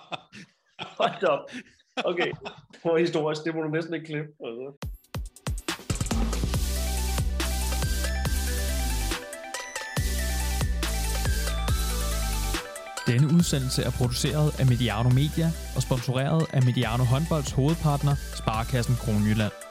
Hold op. Okay, det historisk. Det må du næsten ikke klippe. Altså. Denne udsendelse er produceret af Mediano Media og sponsoreret af Mediano Håndbolds hovedpartner, Sparkassen Kronjylland.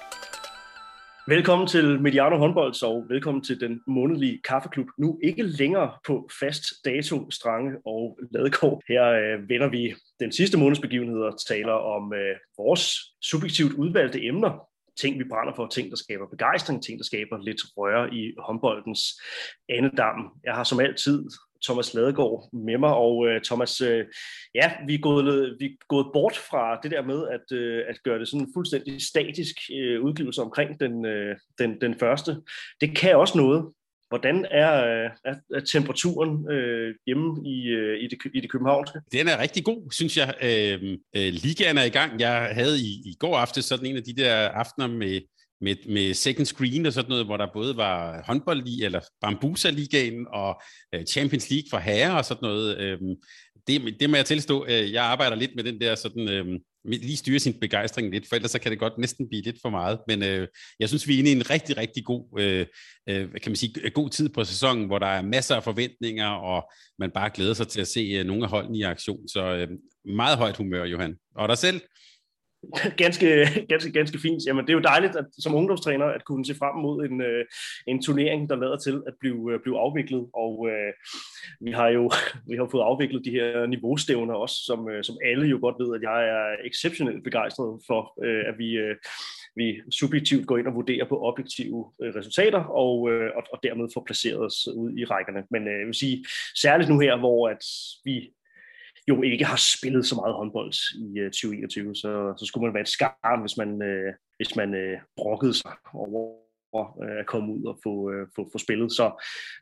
Velkommen til Mediano Håndbolds og velkommen til den månedlige kaffeklub. Nu ikke længere på fast dato, Strange og Ladekår. Her øh, vender vi den sidste måneds begivenheder og taler om øh, vores subjektivt udvalgte emner. Ting, vi brænder for, ting, der skaber begejstring, ting, der skaber lidt røre i håndboldens andedam. Jeg har som altid Thomas Ladegaard med mig, og øh, Thomas, øh, ja, vi er, gået, vi er gået bort fra det der med at, øh, at gøre det sådan en fuldstændig statisk øh, udgivelse omkring den, øh, den, den første. Det kan også noget. Hvordan er, øh, er, er temperaturen øh, hjemme i, øh, i, det, i det københavnske? Den er rigtig god, synes jeg. Øh, øh, ligaen er i gang. Jeg havde i, i går aftes sådan en af de der aftener med, med, med second screen og sådan noget, hvor der både var håndbold i, eller Bambusa-ligaen og øh, Champions League for herrer og sådan noget. Øh, det, det må jeg tilstå. Øh, jeg arbejder lidt med den der sådan, Øh, lige styre sin begejstring lidt, for ellers så kan det godt næsten blive lidt for meget. Men øh, jeg synes, vi er inde i en rigtig, rigtig god, øh, øh, kan man sige, god tid på sæsonen, hvor der er masser af forventninger, og man bare glæder sig til at se øh, nogle af holdene i aktion. Så øh, meget højt humør, Johan. Og dig selv? ganske, ganske, ganske fint. Jamen, det er jo dejligt at, som ungdomstræner at kunne se frem mod en, øh, en turnering, der lader til at blive, øh, blive afviklet. Og øh, vi har jo vi har fået afviklet de her niveaustævner også, som, øh, som alle jo godt ved, at jeg er exceptionelt begejstret for, øh, at vi, øh, vi subjektivt går ind og vurderer på objektive øh, resultater, og, øh, og, og dermed får placeret os ud i rækkerne. Men øh, jeg vil sige, særligt nu her, hvor at vi jo ikke har spillet så meget håndbold i øh, 2021, så, så skulle man være et skarn, hvis man, øh, hvis man øh, brokkede sig over øh, at komme ud og få, øh, få, få spillet. Så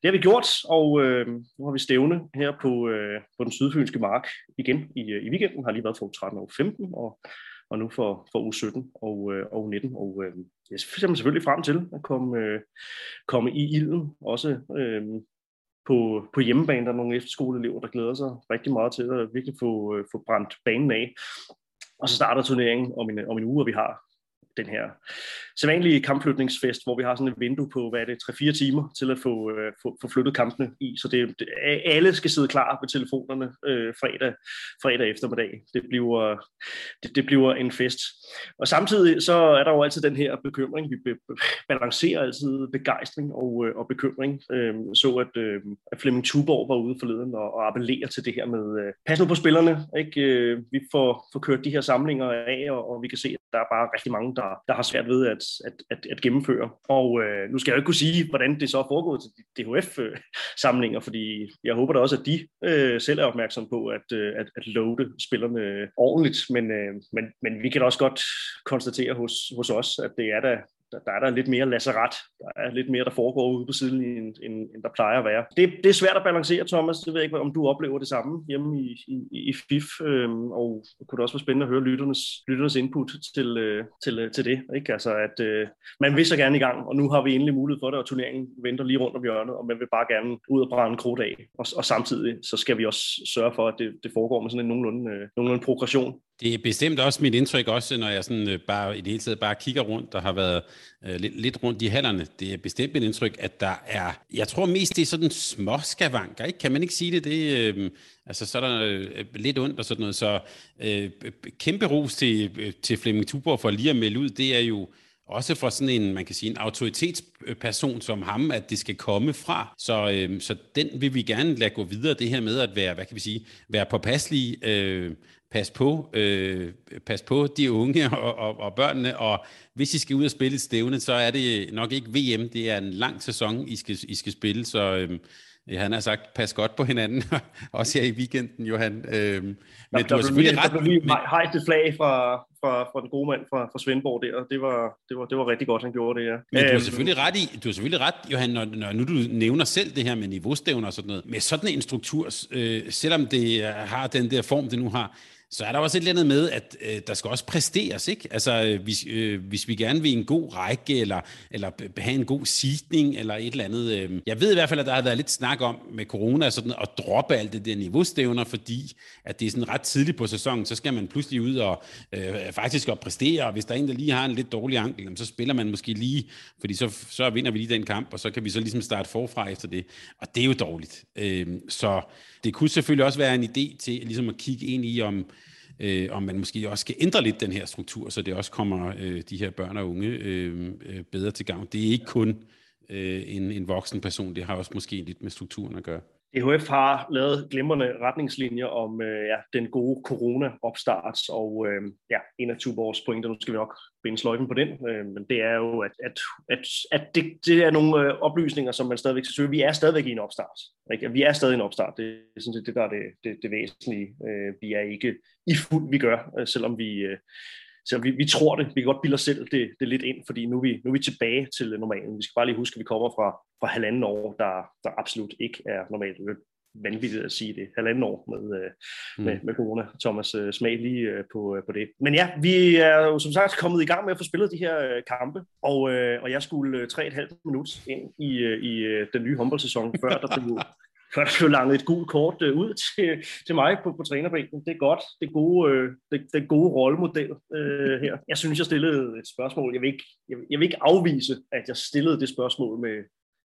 det har vi gjort, og øh, nu har vi stævne her på, øh, på den sydfynske mark igen i, øh, i weekenden. Har lige været for 13 og 15, og, og nu for, for uge 17 og, øh, og 19. Og øh, jeg ser selvfølgelig frem til at komme, øh, komme i ilden, også øh, på, på hjemmebane. Der er nogle efterskoleelever, der glæder sig rigtig meget til at virkelig få, øh, få brændt banen af. Og så starter turneringen om en, om en uge, og vi har den her sædvanlige kampflytningsfest, hvor vi har sådan et vindue på, hvad er det, 3-4 timer til at få, øh, få, få flyttet kampene i. Så det, det, alle skal sidde klar på telefonerne øh, fredag, fredag eftermiddag. Det bliver, det, det bliver en fest. Og samtidig så er der jo altid den her bekymring. Vi be, balancerer altid begejstring og, øh, og bekymring. Øh, så at, øh, at Flemming Tuborg var ude forleden og, og appellerer til det her med, øh, pas nu på spillerne. Ikke? Øh, vi får, får kørt de her samlinger af, og, og vi kan se, at der er bare rigtig mange, der, der har svært ved at, at, at, at gennemføre. Og øh, nu skal jeg jo ikke kunne sige, hvordan det så er foregået til DHF-samlinger, fordi jeg håber da også, at de øh, selv er opmærksom på at, øh, at, at loade spillerne ordentligt. Men, øh, men, men vi kan da også godt konstatere hos, hos os, at det er da der, der er der lidt mere lasseret. Der er lidt mere, der foregår ude på siden, end, end, end der plejer at være. Det, det er svært at balancere, Thomas. Det ved jeg ikke, om du oplever det samme hjemme i, i, i FIF. Øhm, og det kunne det også være spændende at høre lytternes, lytternes input til, øh, til, øh, til det. Ikke? Altså, at øh, man vil så gerne i gang, og nu har vi endelig mulighed for det, og turneringen venter lige rundt om hjørnet, og man vil bare gerne ud og brænde krudt af. Og, og samtidig så skal vi også sørge for, at det, det foregår med sådan en nogenlunde, øh, nogenlunde progression. Det er bestemt også mit indtryk, også når jeg sådan, øh, bare, i det hele taget bare kigger rundt, der har været øh, lidt, lidt rundt i hallerne. Det er bestemt mit indtryk, at der er, jeg tror mest det er sådan små skavanker, ikke? kan man ikke sige det? det øh, altså så er der øh, lidt ondt og sådan noget, så øh, kæmpe ros til, øh, til Flemming Tuborg for lige at melde ud, det er jo også fra sådan en, man kan sige, en autoritetsperson som ham, at det skal komme fra. Så, øh, så den vil vi gerne lade gå videre, det her med at være, hvad kan vi sige, være påpasselige, øh, pas på, øh, pas på de unge og, og, og børnene, og hvis I skal ud og spille et stævne, så er det nok ikke VM, det er en lang sæson, I skal, I skal spille, så øh, han har sagt, pas godt på hinanden, også her i weekenden, Johan. Øh, men der, du har selvfølgelig ret. Der blev lige hejst et flag fra, fra, fra den gode mand fra, fra Svendborg der, og det var, det, var, det var rigtig godt, han gjorde det, ja. Men du har øhm, selvfølgelig ret i, du har selvfølgelig ret, Johan, når, når nu du nævner selv det her med niveaustævner og sådan noget, med sådan en struktur, øh, selvom det har den der form, det nu har, så er der også et eller andet med, at øh, der skal også præsteres, ikke? Altså, øh, hvis, øh, hvis vi gerne vil en god række, eller, eller have en god sidning, eller et eller andet. Øh. Jeg ved i hvert fald, at der har været lidt snak om med corona, sådan at droppe alt det der niveaustævner, fordi at det er sådan ret tidligt på sæsonen, så skal man pludselig ud og øh, faktisk og præstere, og hvis der er en, der lige har en lidt dårlig ankel, så spiller man måske lige, fordi så, så vinder vi lige den kamp, og så kan vi så ligesom starte forfra efter det. Og det er jo dårligt. Øh, så det kunne selvfølgelig også være en idé til ligesom at kigge ind i, om, øh, om man måske også skal ændre lidt den her struktur, så det også kommer øh, de her børn og unge øh, øh, bedre til gavn. Det er ikke kun øh, en, en voksen person, det har også måske lidt med strukturen at gøre. DHF har lavet glimrende retningslinjer om øh, ja, den gode corona-opstart, og øh, ja, en af Tuborgs pointer, nu skal vi nok binde sløjfen på den, øh, men det er jo, at, at, at, at det, det er nogle øh, oplysninger, som man stadigvæk skal søge. Vi er stadigvæk i en opstart. Ikke? Vi er stadig i en opstart. Det er sådan set det, der er det, det, det væsentlige. Øh, vi er ikke i fuld, vi gør, øh, selvom vi... Øh, så vi, vi tror det. Vi kan godt bilde os selv det, det lidt ind, fordi nu er, vi, nu er vi tilbage til normalen. Vi skal bare lige huske, at vi kommer fra, fra halvanden år, der, der absolut ikke er normalt. Det er vanvittigt at sige det. Halvanden år med, øh, mm. med, med corona. Thomas uh, smag lige uh, på, på det. Men ja, vi er jo som sagt kommet i gang med at få spillet de her kampe, og, og jeg skulle tre et halvt minut ind i, i den nye håndboldsæson, før der blev før der blev langet et gult kort øh, ud til, til mig på, på trænerbænken. Det er godt. Det er gode, øh, det, det gode rollemodel øh, her. Jeg synes, jeg stillede et spørgsmål. Jeg vil, ikke, jeg, jeg vil ikke afvise, at jeg stillede det spørgsmål med,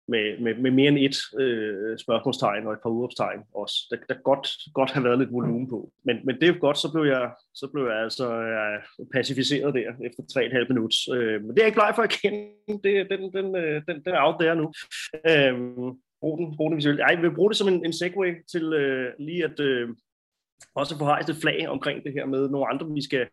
med, med, med mere end et øh, spørgsmålstegn og et par udopstegn også. Der, der godt, godt have været lidt volumen på. Men, men det er godt, så blev jeg, så blev jeg altså jeg pacificeret der efter 3,5 minutter. Øh, men det er jeg ikke bleg for at kende. Det, den, den, øh, den, den er out der nu. Øh, brug den, brug den visuelt. Ej, vi vil bruge det som en, en segue til øh, lige at øh, også få hejst et flag omkring det her med nogle andre, vi skal,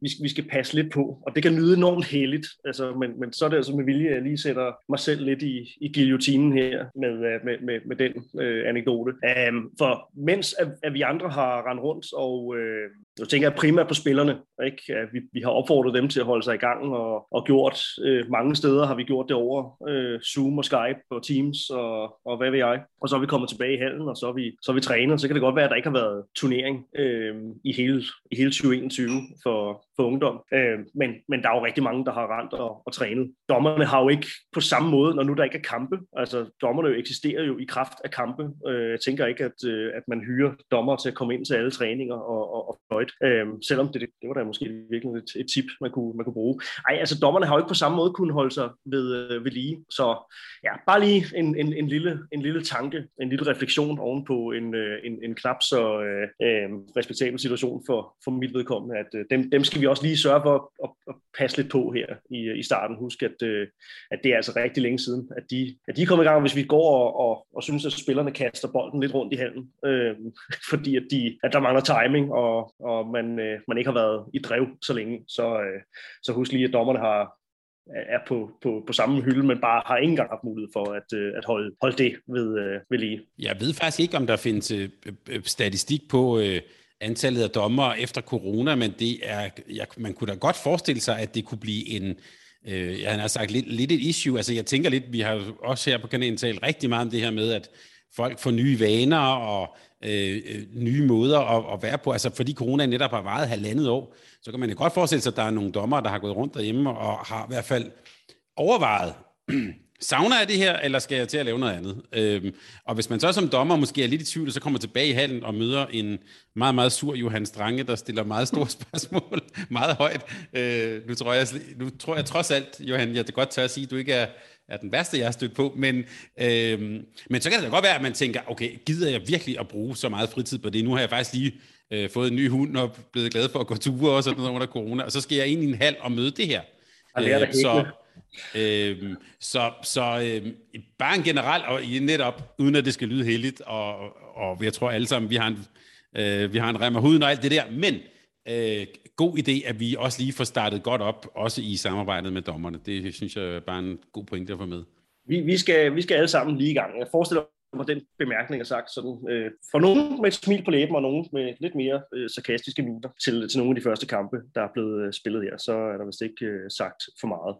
vi skal, vi skal passe lidt på. Og det kan lyde enormt heldigt, altså, men, men så er det altså med vilje, at jeg lige sætter mig selv lidt i, i guillotinen her med, øh, med, med, med den øh, anekdote. Um, for mens at, at vi andre har rendt rundt og øh, nu tænker primært på spillerne. Ikke? Vi, vi har opfordret dem til at holde sig i gang, og, og gjort øh, mange steder har vi gjort det over øh, Zoom og Skype og Teams og, og hvad ved jeg. Og så er vi kommet tilbage i hallen, og så er vi, så er vi trænet. Så kan det godt være, at der ikke har været turnering øh, i, hele, i hele 2021 for, for ungdom. Øh, men, men der er jo rigtig mange, der har rent og, og trænet. Dommerne har jo ikke på samme måde, når nu der ikke er kampe. Altså, dommerne jo eksisterer jo i kraft af kampe. Øh, jeg tænker ikke, at, øh, at man hyrer dommer til at komme ind til alle træninger og, og, og fløjte. Øh, selvom det, det var da måske virkelig et, et tip, man kunne, man kunne bruge. Ej, altså dommerne har jo ikke på samme måde kunnet holde sig ved, øh, ved lige. Så ja, bare lige en, en, en, lille, en lille tanke, en lille refleksion ovenpå en, øh, en, en knap så øh, øh, respektabel situation for, for mit vedkommende, at øh, dem, dem skal vi også lige sørge for at, at, at passe lidt på her i, i starten. Husk, at, øh, at det er altså rigtig længe siden, at de, at de er kommet i gang, hvis vi går og, og, og synes, at spillerne kaster bolden lidt rundt i handen, øh, fordi at, de, at der mangler timing, og, og man, øh, man ikke har været i drev så længe. Så, øh, så husk lige, at dommerne har, er på, på, på samme hylde, men bare har ikke engang haft mulighed for at, øh, at holde, holde det ved, øh, ved lige. Jeg ved faktisk ikke, om der findes øh, øh, øh statistik på, øh, antallet af dommer efter corona, men det er, jeg, man kunne da godt forestille sig, at det kunne blive en, øh, jeg har sagt, lidt, lidt et issue. Altså jeg tænker lidt, vi har også her på kanalen talt rigtig meget om det her med, at folk får nye vaner og øh, øh nye måder at, at være på. Altså fordi corona netop har varet halvandet år, så kan man jo godt forestille sig, at der er nogle dommer, der har gået rundt derhjemme og har i hvert fald overvejet, savner jeg det her, eller skal jeg til at lave noget andet? Øhm, og hvis man så som dommer måske er lidt i tvivl, så kommer tilbage i hallen og møder en meget, meget sur Johan Strange, der stiller meget store spørgsmål, meget højt. Øh, nu, tror jeg, nu tror jeg trods alt, Johan, jeg er godt tør at sige, at du ikke er, er den værste, jeg har stødt på, men, øhm, men så kan det da godt være, at man tænker, okay, gider jeg virkelig at bruge så meget fritid på det? Nu har jeg faktisk lige øh, fået en ny hund og blevet glad for at gå ture og sådan noget under corona, og så skal jeg ind i en hal og møde det her. Øh, så, Øhm, så så øhm, bare en general, og netop, uden at det skal lyde heldigt, og, og jeg tror alle sammen, vi har en, øh, vi har en rem af huden og alt det der, men øh, god idé, at vi også lige får startet godt op, også i samarbejdet med dommerne. Det synes jeg er bare en god pointe at få med. Vi, vi, skal, vi skal alle sammen lige i gang. Jeg forestiller mig, den bemærkning er sagt sådan, øh, for nogen med et smil på læben, og nogen med lidt mere øh, sarkastiske miner til, til nogle af de første kampe, der er blevet øh, spillet her, så er der vist ikke øh, sagt for meget.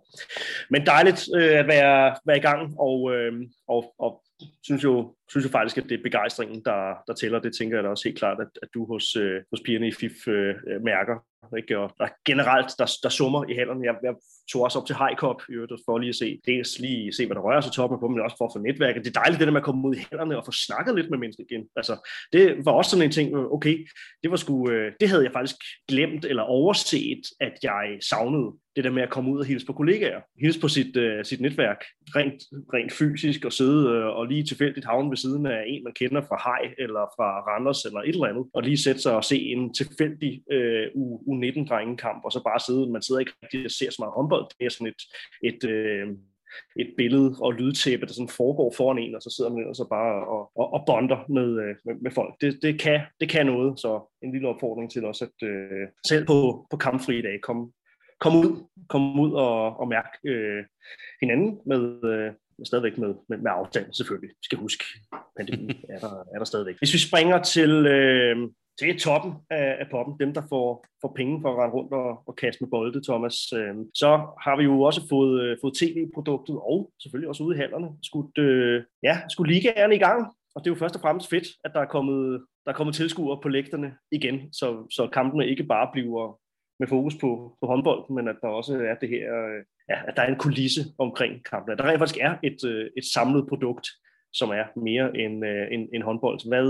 Men dejligt øh, at være, være i gang, og, øh, og, og synes jo, synes jo faktisk, at det er begejstringen, der, der tæller. Det tænker jeg da også helt klart, at, at du hos, øh, hos pigerne i FIF øh, mærker. Ikke? Og der generelt, der, der summer i hallerne. Jeg, jeg tog også op til High Cup, i øvrigt, for lige at se, dels lige se, hvad der rører sig toppen på, men også for at få netværket. Det er dejligt, det der med at komme ud i hallerne og få snakket lidt med mennesker igen. Altså, det var også sådan en ting, øh, okay, det var sgu, øh, det havde jeg faktisk glemt eller overset, at jeg savnede det der med at komme ud og hilse på kollegaer, hilse på sit, uh, sit netværk, rent, rent fysisk, og sidde uh, og lige tilfældigt havne ved siden af en, man kender fra Hej, eller fra Randers, eller et eller andet, og lige sætte sig og se en tilfældig U19-drengekamp, og så bare sidde, man sidder ikke rigtig og ser så meget håndbold, det er sådan et, et øh, et billede og lydtæppe, der sådan foregår foran en, og så sidder man ellers og bare og, og, og bonder med, øh, med, med folk. Det, det, kan, det kan noget, så en lille opfordring til også, at øh, selv på, på kampfri dag, komme komme ud, komme ud og, og mærke øh, hinanden med, øh, stadigvæk med, med, med afstand, selvfølgelig. Vi skal huske, pandemien er der, er der stadigvæk. Hvis vi springer til, øh, til toppen af, af poppen, dem der får, får penge for at rende rundt og, og kaste med bolde, Thomas, øhm, så har vi jo også fået, øh, fået tv-produktet, og selvfølgelig også ude i hallerne, skudt, øh, ja, skulle ligaerne i gang, og det er jo først og fremmest fedt, at der er kommet, der er kommet tilskuere på lægterne igen, så, så kampene ikke bare bliver med fokus på, på håndbold, men at der også er det her, øh, ja, at der er en kulisse omkring kampen. Der rent faktisk er et, øh, et samlet produkt, som er mere end, end, end håndbold. Hvad,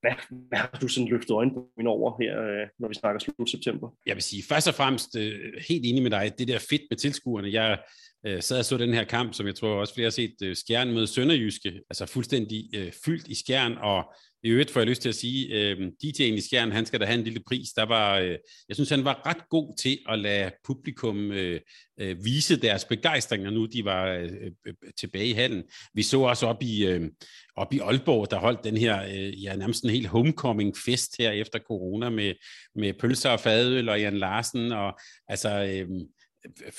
hvad, hvad har du sådan løftet øjenbryn over her, øh, når vi snakker slut september? Jeg vil sige, først og fremmest øh, helt enig med dig, det der fedt med tilskuerne. Jeg øh, sad og så den her kamp, som jeg tror også flere har set, Skjern mod Sønderjyske, altså fuldstændig fyldt i Skjern, og i øvrigt får jeg lyst til at sige, øh, DJ i Skjern, han skal da have en lille pris. Der var, øh, jeg synes, han var ret god til at lade publikum øh, øh, vise deres begejstring, nu de var øh, øh, øh, tilbage i hallen. Vi så også op i, øh, op i Aalborg, der holdt den her, øh, ja, nærmest en helt homecoming-fest her efter corona med, med pølser og fadøl og Jan Larsen. Og, altså, øh,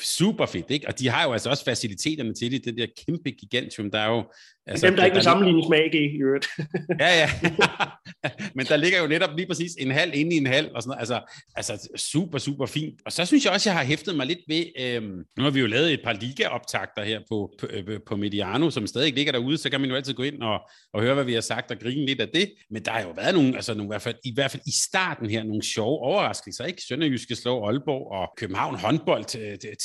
super fedt, ikke? Og de har jo altså også faciliteterne til det, det der kæmpe gigantium, der er jo... Altså, dem, der ikke vil sammenlignes med AG, i øvrigt. ja, ja. Men der ligger jo netop lige præcis en halv inde i en halv, og sådan noget. Altså, altså super, super fint. Og så synes jeg også, jeg har hæftet mig lidt ved, øhm, nu har vi jo lavet et par liga-optagter her på, på, øh, på Mediano, som stadig ligger derude, så kan man jo altid gå ind og, og høre, hvad vi har sagt, og grine lidt af det. Men der har jo været nogle, altså nogle, i, hvert fald, i hvert fald i starten her, nogle sjove overraskelser, ikke? Sønderjyske slår Aalborg, og København håndbold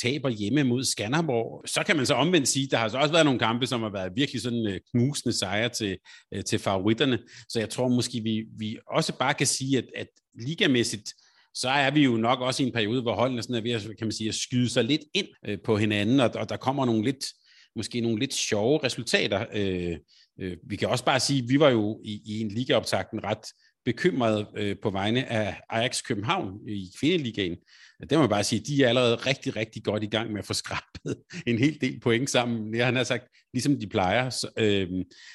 taber hjemme mod Skanderborg. Så kan man så omvendt sige, der har så også været nogle kampe, som har været virkelig sådan en knusende sejre til, øh, til favoritterne. Så jeg tror måske, vi, vi også bare kan sige, at, at ligamæssigt, så er vi jo nok også i en periode, hvor holdene sådan er ved at, kan man sige, at skyde sig lidt ind øh, på hinanden, og, og der kommer nogle lidt, måske nogle lidt sjove resultater. Øh, øh, vi kan også bare sige, at vi var jo i, i en ligaoptakten ret bekymret øh, på vegne af Ajax København i kvindeligaen. Det må man bare sige, de er allerede rigtig, rigtig godt i gang med at få skrabet en hel del point sammen. Jeg har sagt, ligesom de plejer. Så, øh,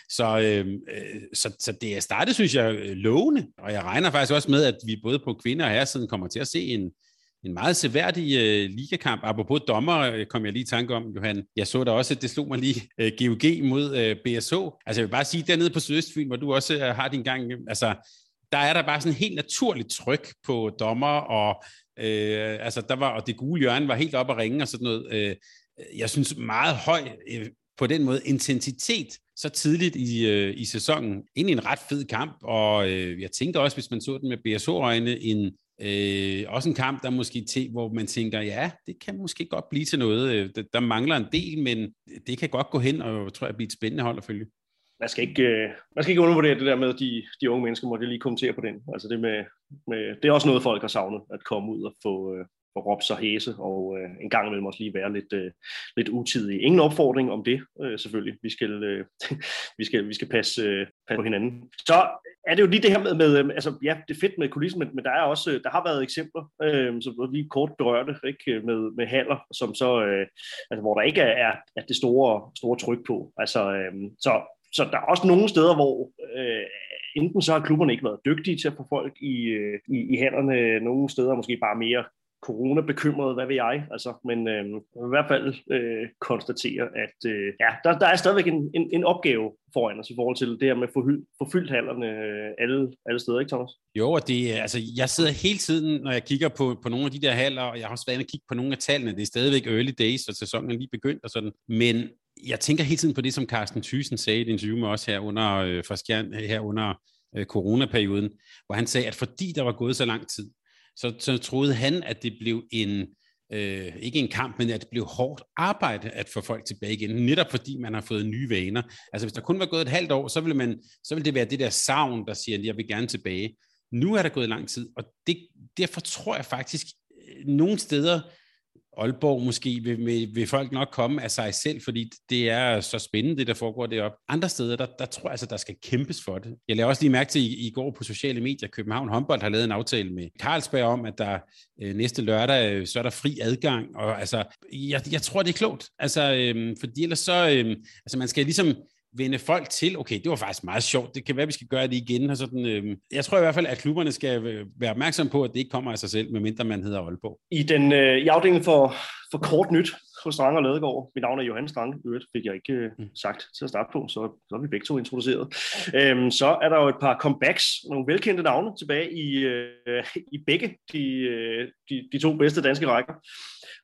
så, øhm, øh, så, så det er startet, synes jeg, øh, lovende. Og jeg regner faktisk også med, at vi både på kvinder og herresiden kommer til at se en, en meget seværdig øh, ligakamp. Apropos dommer, øh, kom jeg lige i tanke om, Johan. Jeg så da også, at det slog mig lige øh, GOG mod øh, BSH. Altså jeg vil bare sige, dernede på Sydøstfyn, hvor du også øh, har din gang, altså der er der bare sådan helt naturligt tryk på dommer, og, øh, altså, der var, og det gule hjørne var helt op at ringe og sådan noget. Øh, jeg synes meget høj øh, på den måde intensitet så tidligt i, øh, i sæsonen. Ind i en ret fed kamp, og øh, jeg tænkte også, hvis man så den med BSO-øjne, en, øh, også en kamp, der måske til, hvor man tænker, ja, det kan måske godt blive til noget. Øh, der, der mangler en del, men det kan godt gå hen, og jeg tror jeg bliver et spændende hold at følge man skal ikke, øh, man skal ikke undervurdere det der med, at de, de unge mennesker måtte lige kommentere på den. Altså det, med, med, det er også noget, folk har savnet, at komme ud og få, øh, få råbt sig hæse, og øh, en gang imellem også lige være lidt, øh, lidt utidig. Ingen opfordring om det, øh, selvfølgelig. Vi skal, øh, vi skal, vi skal passe, øh, passe på hinanden. Så er det jo lige det her med, med øh, altså ja, det er fedt med kulissen, men, men der er også, øh, der har været eksempler, øh, som vi kort berørte, ikke, øh, med, med haller, som så, øh, altså, hvor der ikke er, er det store, store tryk på. Altså, øh, så så der er også nogle steder, hvor øh, enten så har klubberne ikke været dygtige til at få folk i, øh, i, i hænderne, nogle steder måske bare mere corona bekymret, hvad ved jeg, altså, men øh, i hvert fald øh, konstatere, at øh, ja, der, der er stadigvæk en, en, en opgave foran os i forhold til det her med at få, fyldt hallerne øh, alle, alle steder, ikke Thomas? Jo, og det, altså, jeg sidder hele tiden, når jeg kigger på, på nogle af de der haller, og jeg har også været inde og kigge på nogle af tallene, det er stadigvæk early days, og sæsonen er lige begyndt og sådan, men jeg tænker hele tiden på det, som Carsten Thyssen sagde i et interview med os her under, øh, øh, her under øh, coronaperioden, hvor han sagde, at fordi der var gået så lang tid, så, så troede han, at det blev en, øh, ikke en kamp, men at det blev hårdt arbejde at få folk tilbage igen, netop fordi man har fået nye vaner. Altså hvis der kun var gået et halvt år, så ville, man, så ville det være det der savn, der siger, at jeg vil gerne tilbage. Nu er der gået lang tid, og det, derfor tror jeg faktisk, øh, nogle steder, Aalborg måske vil, vil, vil folk nok komme af sig selv, fordi det er så spændende, det der foregår deroppe. Andre steder, der, der tror jeg altså, der skal kæmpes for det. Jeg lavede også lige mærke til i, i går på sociale medier, København håndbold har lavet en aftale med Carlsberg om, at der øh, næste lørdag, øh, så er der fri adgang, og altså, jeg, jeg tror, det er klogt, altså, øh, fordi ellers så, øh, altså man skal ligesom, vende folk til, okay, det var faktisk meget sjovt, det kan være, vi skal gøre det igen. Og sådan, øh, jeg tror i hvert fald, at klubberne skal øh, være opmærksom på, at det ikke kommer af sig selv, medmindre man hedder Aalborg. I den øh, i afdelingen for, for kort nyt hos Strange og Ladegaard, mit navn er Johan Strange, øvrigt fik jeg ikke øh, mm. sagt til at starte på, så, så er vi begge to introduceret. Øhm, så er der jo et par comebacks, nogle velkendte navne tilbage i, øh, i begge de, øh, de, de to bedste danske rækker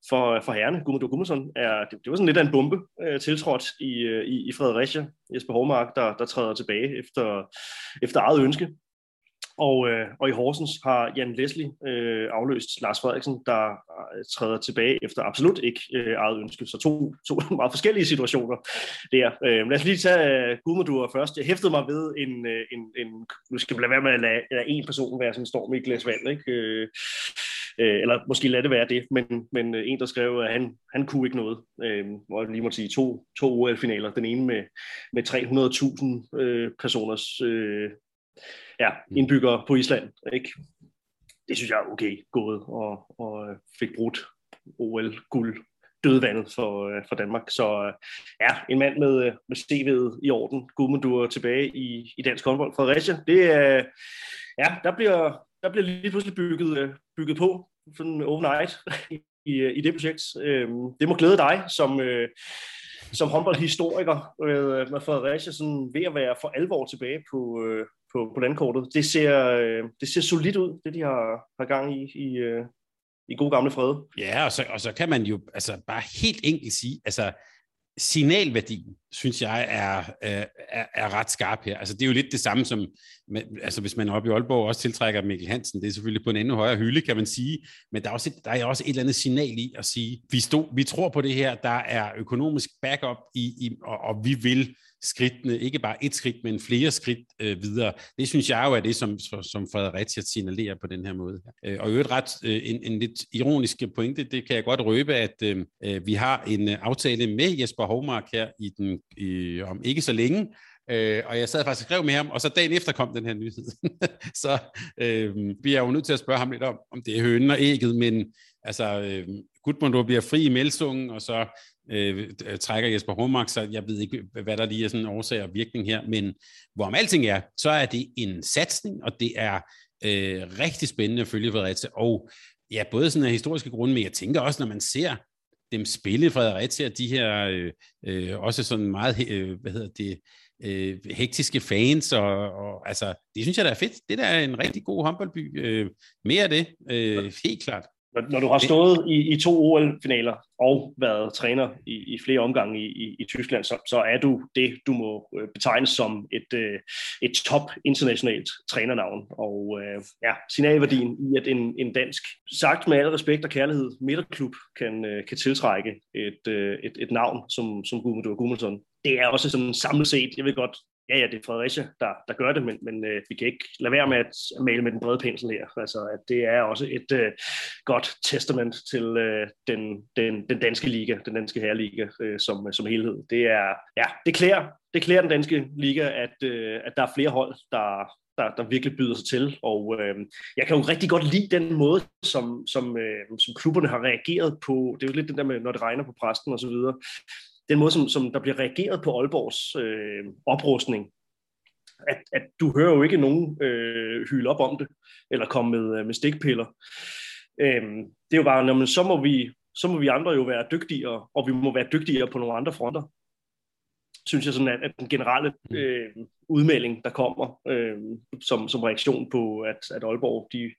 for, for herrene. Gudmundur Gudmundsson er, det, det var sådan lidt af en bombe øh, tiltrådt i, øh, i, i Fredericia. Jesper Hormark, der, der træder tilbage efter, efter eget ønske. Og, øh, og i Horsens har Jan Leslie øh, afløst Lars Frederiksen, der øh, træder tilbage efter absolut ikke øh, eget ønske. Så to, to meget forskellige situationer der. Øh, lad os lige tage øh, Gudmundur først. Jeg hæftede mig ved en, øh, en, en nu skal man lade være med at lade, lade en person være sådan en storm i et glas vand, ikke? Øh, øh, eller måske lade det være det, men, men øh, en, der skrev, at han, han kunne ikke noget, øh, hvor jeg lige må sige to, to OL-finaler, den ene med, med 300.000 øh, personers øh, ja, mm. indbyggere på Island, ikke? Det synes jeg er okay gået, og, og fik brudt OL-guld dødvandet for, øh, for Danmark. Så ja, en mand med, med CV'et i orden. Gudmundur tilbage i, i dansk håndbold. Fredericia, det er, ja, der bliver, der bliver lige pludselig bygget, øh, bygget på sådan overnight i, i det projekt. Øhm, det må glæde dig som, øh, som håndboldhistoriker med, øh, med Fredericia sådan ved at være for alvor tilbage på, øh, på, på landkortet. Det ser, øh, det ser solidt ud, det de har, har gang i i, i god gamle fred. Ja, og så, og så kan man jo altså bare helt enkelt sige, altså signalværdien, synes jeg, er, øh, er, er ret skarp her. Altså, det er jo lidt det samme som, med, altså, hvis man oppe i Aalborg også tiltrækker Mikkel Hansen, det er selvfølgelig på en endnu højere hylde, kan man sige, men der er også et, der er også et eller andet signal i at sige, vi, stod, vi tror på det her, der er økonomisk backup i, i og, og vi vil skridtene, ikke bare et skridt, men flere skridt øh, videre. Det synes jeg jo er det, som, som Fredericia signalerer på den her måde. Øh, og i øvrigt ret øh, en, en lidt ironisk pointe, det kan jeg godt røbe, at øh, øh vi har en øh, aftale med Jesper Hovmark her i den, øh, om ikke så længe, Øh, og jeg sad faktisk og skrev med ham, og så dagen efter kom den her nyhed. så øh, vi er jo nødt til at spørge ham lidt om, om det er hønen og ægget, men altså, øh, Gudmundur bliver fri i Melsungen, og så Øh, øh, trækker Jesper Hormark, så jeg ved ikke, hvad der lige er sådan en årsag og virkning her, men hvorom alting er, så er det en satsning, og det er øh, rigtig spændende at følge Fredericia, og ja, både sådan af historiske grunde, men jeg tænker også, når man ser dem spille Fredericia, de her øh, øh, også sådan meget, øh, hvad hedder det, øh, hektiske fans, og, og altså, det synes jeg, der er fedt. Det der er en rigtig god håndboldby. Øh, mere af det, øh, helt klart. Når, når du har stået i, i to OL-finaler og været træner i, i flere omgange i, i, i Tyskland, så, så er du det, du må øh, betegnes som et, øh, et top internationalt trænernavn. Og øh, ja, signalværdien i, at en, en dansk, sagt med al respekt og kærlighed, midterklub kan, kan tiltrække et, et, et navn som, som Guðmundur Guðmundsson. Det er også sådan samlet set, jeg ved godt, ja, ja, det er Fredericia, der, der gør det, men, men øh, vi kan ikke lade være med at male med den brede pensel her. Altså, at det er også et øh, godt testament til øh, den, den, den danske liga, den danske herreliga øh, som, som helhed. Det er, ja, det klæder, det klæder den danske liga, at, øh, at der er flere hold, der, der, der virkelig byder sig til. Og øh, jeg kan jo rigtig godt lide den måde, som, som, øh, som klubberne har reageret på. Det er jo lidt det der med, når det regner på præsten og så videre den måde, som, som der bliver reageret på Aalborgs øh, oprustning, at, at du hører jo ikke nogen øh, hyle op om det, eller komme med, øh, med stikpiller. Øhm, det er jo bare, når man, så, må vi, så må vi andre jo være dygtigere, og vi må være dygtigere på nogle andre fronter. Synes jeg sådan, at, at den generelle mm. øh, udmelding, der kommer øh, som, som reaktion på, at, at Aalborg de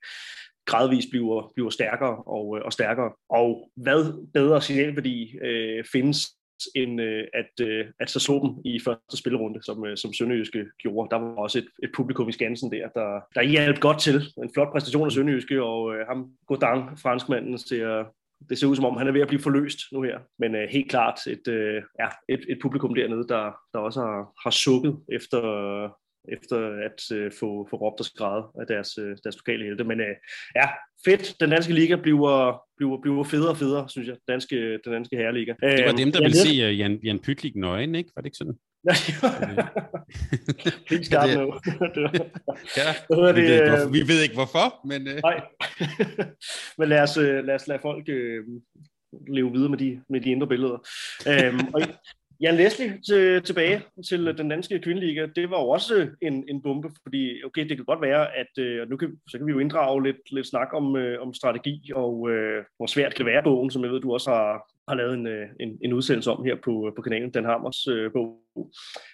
gradvist bliver, bliver stærkere og, og stærkere. Og hvad bedre signalværdi øh, findes end øh, at, øh, at så slå dem i første spillerunde, som, øh, som Sønderjyske gjorde. Der var også et, et publikum i Skansen der, der, der hjalp godt til. En flot præstation af Sønderjyske, og øh, ham Godang, franskmanden, til at det ser ud som om, han er ved at blive forløst nu her. Men øh, helt klart et, øh, ja, et, et publikum dernede, der, der også har, har sukket efter, efter at øh, få, få råbt og skrevet af deres, øh, deres lokale helte. Men øh, ja, fedt. Den danske liga bliver, bliver, bliver federe og federe, synes jeg. Den danske, den danske herreliga. Det var dem, der ville se uh, Jan, Jan Pytlik nøgen, ikke? Var det ikke sådan? Please start nu. ja, vi, ved ikke, hvorfor, vi ved ikke hvorfor, men... Uh... Nej, men lad os, lad os lade folk uh, leve videre med de, med de indre billeder. Um, og Jan Leslie til, tilbage til den danske kvindeliga, det var jo også en, en bombe, fordi okay, det kan godt være, at øh, nu kan, så kan vi jo inddrage lidt, lidt snak om, øh, om strategi og øh, hvor svært det kan være bogen, som jeg ved, du også har, har lavet en, øh, en, en udsendelse om her på, på kanalen, Den Hammers øh, bog.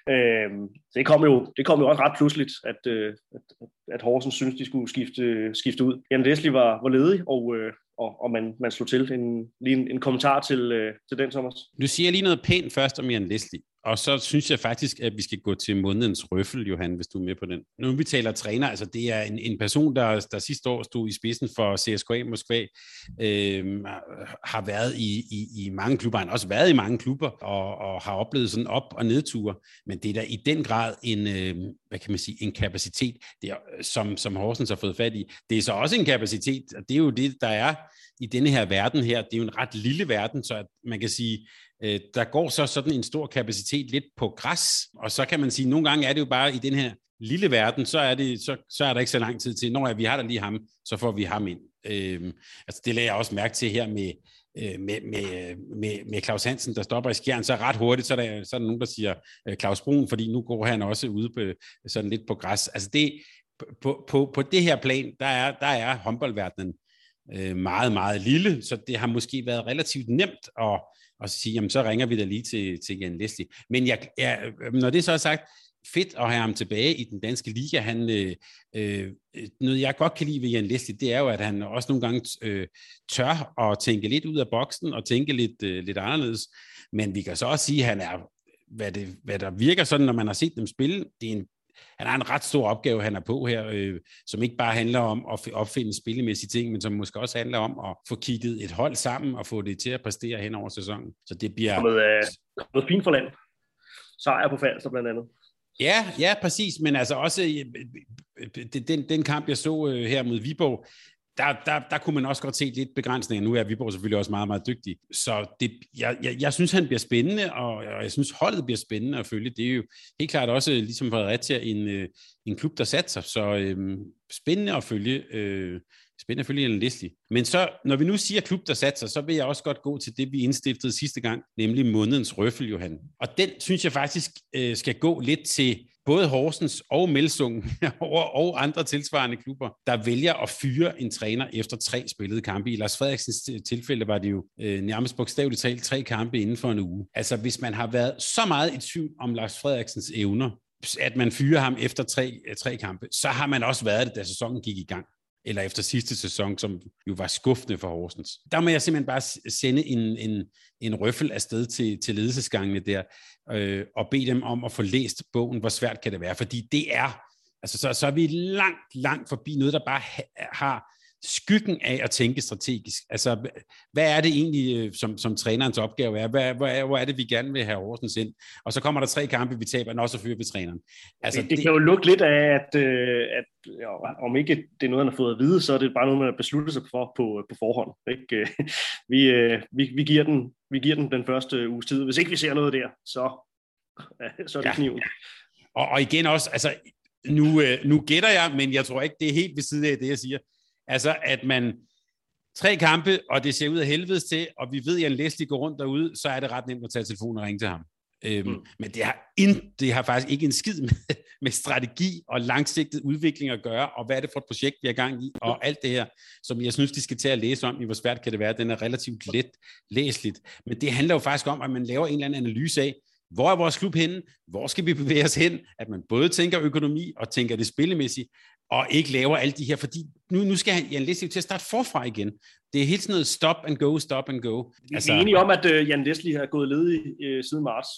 Øh, det, kom jo, det kom jo også ret pludseligt, at, øh, at, at Horsens synes, de skulle skifte, skifte ud. Jan Leslie var, var ledig, og, øh, og, og man, man slog til. En, lige en, en kommentar til, øh, til den, Thomas. Du siger lige noget pænt først om Jan Leslie. Og så synes jeg faktisk, at vi skal gå til månedens røffel, Johan, hvis du er med på den. Nu vi taler træner, altså det er en, en person, der, der sidste år stod i spidsen for CSKA Moskva, øh, har været i, i, i mange klubber, han har også været i mange klubber, og, og har oplevet sådan op- og nedture, men det er da i den grad en, øh, hvad kan man sige, en kapacitet, det er, som, som Horsens har fået fat i. Det er så også en kapacitet, og det er jo det, der er i denne her verden her. Det er jo en ret lille verden, så at man kan sige, øh, der går så sådan en stor kapacitet lidt på græs, og så kan man sige, nogle gange er det jo bare i den her lille verden, så er, det, så, så er der ikke så lang tid til, når ja, vi har der lige ham, så får vi ham ind. Øhm, altså det lagde jeg også mærke til her med, øh, med, med, med, med Claus Hansen, der stopper i skjern, så ret hurtigt, så er der, så er der nogen, der siger øh, Claus Brun, fordi nu går han også ude på, sådan lidt på græs. Altså det, på, på, på det her plan, der er, der er håndboldverdenen øh, meget, meget lille, så det har måske været relativt nemt at, og så sige, jamen så ringer vi da lige til, til Jan Leslie. Men jeg, jeg, øh, når det så er sagt, fedt at have ham tilbage i den danske liga. Han, øh, øh, noget jeg godt kan lide ved Jan Leslie, det er jo, at han også nogle gange øh, tør at tænke lidt ud af boksen og tænke lidt, øh, lidt anderledes. Men vi kan så også sige, at han er, hvad, det, hvad der virker sådan, når man har set dem spille, det er en han har en ret stor opgave, han er på her, øh, som ikke bare handler om at opfinde spillemæssige ting, men som måske også handler om at få kigget et hold sammen og få det til at præstere hen over sæsonen. Så det bliver... Kommet, øh, kommet fint for land. Sejr på Falster blandt andet. Ja, ja, præcis, men altså også øh, den, den kamp, jeg så øh, her mod Viborg, der, der, der kunne man også godt se lidt begrænsninger. Nu er Viborg selvfølgelig også meget, meget dygtig. Så det, jeg, jeg, jeg synes, han bliver spændende, og, jeg synes, holdet bliver spændende at følge. Det er jo helt klart også, øh, ligesom Fredericia, en, øh, en klub, der satser. Så øhm, spændende at følge. Øh, spændende at følge en Leslie. Men så, når vi nu siger klub, der satser, så vil jeg også godt gå til det, vi indstiftede sidste gang, nemlig månedens røffel, Johan. Og den synes jeg faktisk øh, skal gå lidt til både Horsens og Melsungen og andre tilsvarende klubber, der vælger at fyre en træner efter tre spillede kampe. I Lars Frederiksens tilfælde var det jo øh, nærmest bogstaveligt talt tre kampe inden for en uge. Altså hvis man har været så meget i tvivl om Lars Frederiksens evner, at man fyrer ham efter tre, øh, tre kampe, så har man også været det, da sæsonen gik i gang eller efter sidste sæson, som jo var skuffende for Horsens. Der må jeg simpelthen bare sende en, en, en røffel afsted til, til ledelsesgangene der, øh, og bede dem om at få læst bogen, hvor svært kan det være, fordi det er, altså så, så er vi langt, langt forbi noget, der bare ha, har skyggen af at tænke strategisk. Altså, hvad er det egentlig, øh, som, som trænerens opgave er? Hvad, hvor, er, hvor er det, vi gerne vil have Horsens ind? Og så kommer der tre kampe, vi taber, og så fyrer vi træneren. Altså, det, det, det kan jo lukke lidt af, at, øh, at ja, om ikke det er noget, han har fået at vide, så er det bare noget, man har besluttet sig for på, på forhånd. Ikke? Vi, øh, vi, vi, giver den, vi giver den den første uges tid. Hvis ikke vi ser noget der, så, så er det ja. kniven. Og, og igen også, altså, nu, nu gætter jeg, men jeg tror ikke, det er helt ved siden af det, jeg siger. Altså, at man tre kampe, og det ser ud af helvedes til, og vi ved, at Jan Leslie går rundt derude, så er det ret nemt at tage telefonen og ringe til ham. Øhm, mm. Men det har, ind, det har faktisk ikke en skid med, med strategi og langsigtet udvikling at gøre, og hvad er det for et projekt, vi er gang i, og alt det her, som jeg synes, de skal til at læse om, i hvor svært kan det være. Den er relativt let læsligt. Men det handler jo faktisk om, at man laver en eller anden analyse af, hvor er vores klub henne? Hvor skal vi bevæge os hen? At man både tænker økonomi og tænker det spillemæssigt, og ikke laver alle de her, fordi nu, nu skal Jan Leslie til at starte forfra igen. Det er helt sådan noget stop and go, stop and go. Vi altså, er enige om, at uh, Jan Leslie har gået ledig uh, siden marts.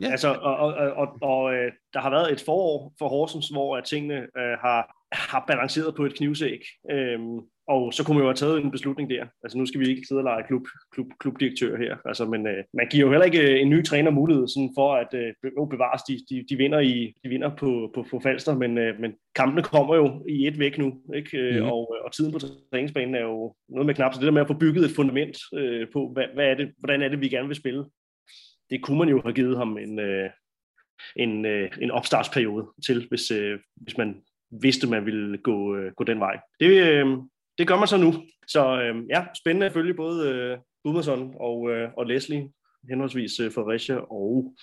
Ja. Altså, og, og, og, og uh, der har været et forår for Horsens, hvor at tingene uh, har, har balanceret på et knivsæg. Um, og så kunne man jo have taget en beslutning der. Altså nu skal vi ikke sidde og lege klub, klub, klubdirektør her. Altså, men uh, man giver jo heller ikke en ny træner mulighed sådan for at uh, bevares. De, de, de, vinder, i, de vinder på, på, på Falster, men, uh, men kampene kommer jo i et væk nu. Ikke? Mm. Og, og tiden på træningsbanen er jo noget med knap. Så det der med at få bygget et fundament uh, på, hvad, hvad er det, hvordan er det, vi gerne vil spille, det kunne man jo have givet ham en, uh, en, uh, en opstartsperiode til, hvis, uh, hvis man vidste, man ville gå, øh, gå den vej. Det, øh, det gør man så nu. Så øh, ja, spændende at følge både øh, Gudmarsson og, øh, og Leslie, henholdsvis øh, Fredericia og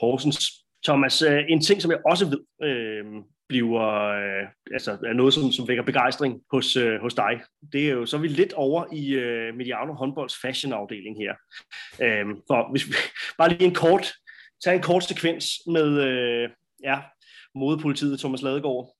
Horsens. Thomas, øh, en ting, som jeg også ved øh, bliver øh, altså, er noget, som, som vækker begejstring hos, øh, hos dig. Det er jo så er vi lidt over i øh, Mediano håndbolds fashion-afdeling her. Øh, for hvis vi, bare lige en kort, tag en kort sekvens med øh, ja, modepolitiet Thomas Ladegaard,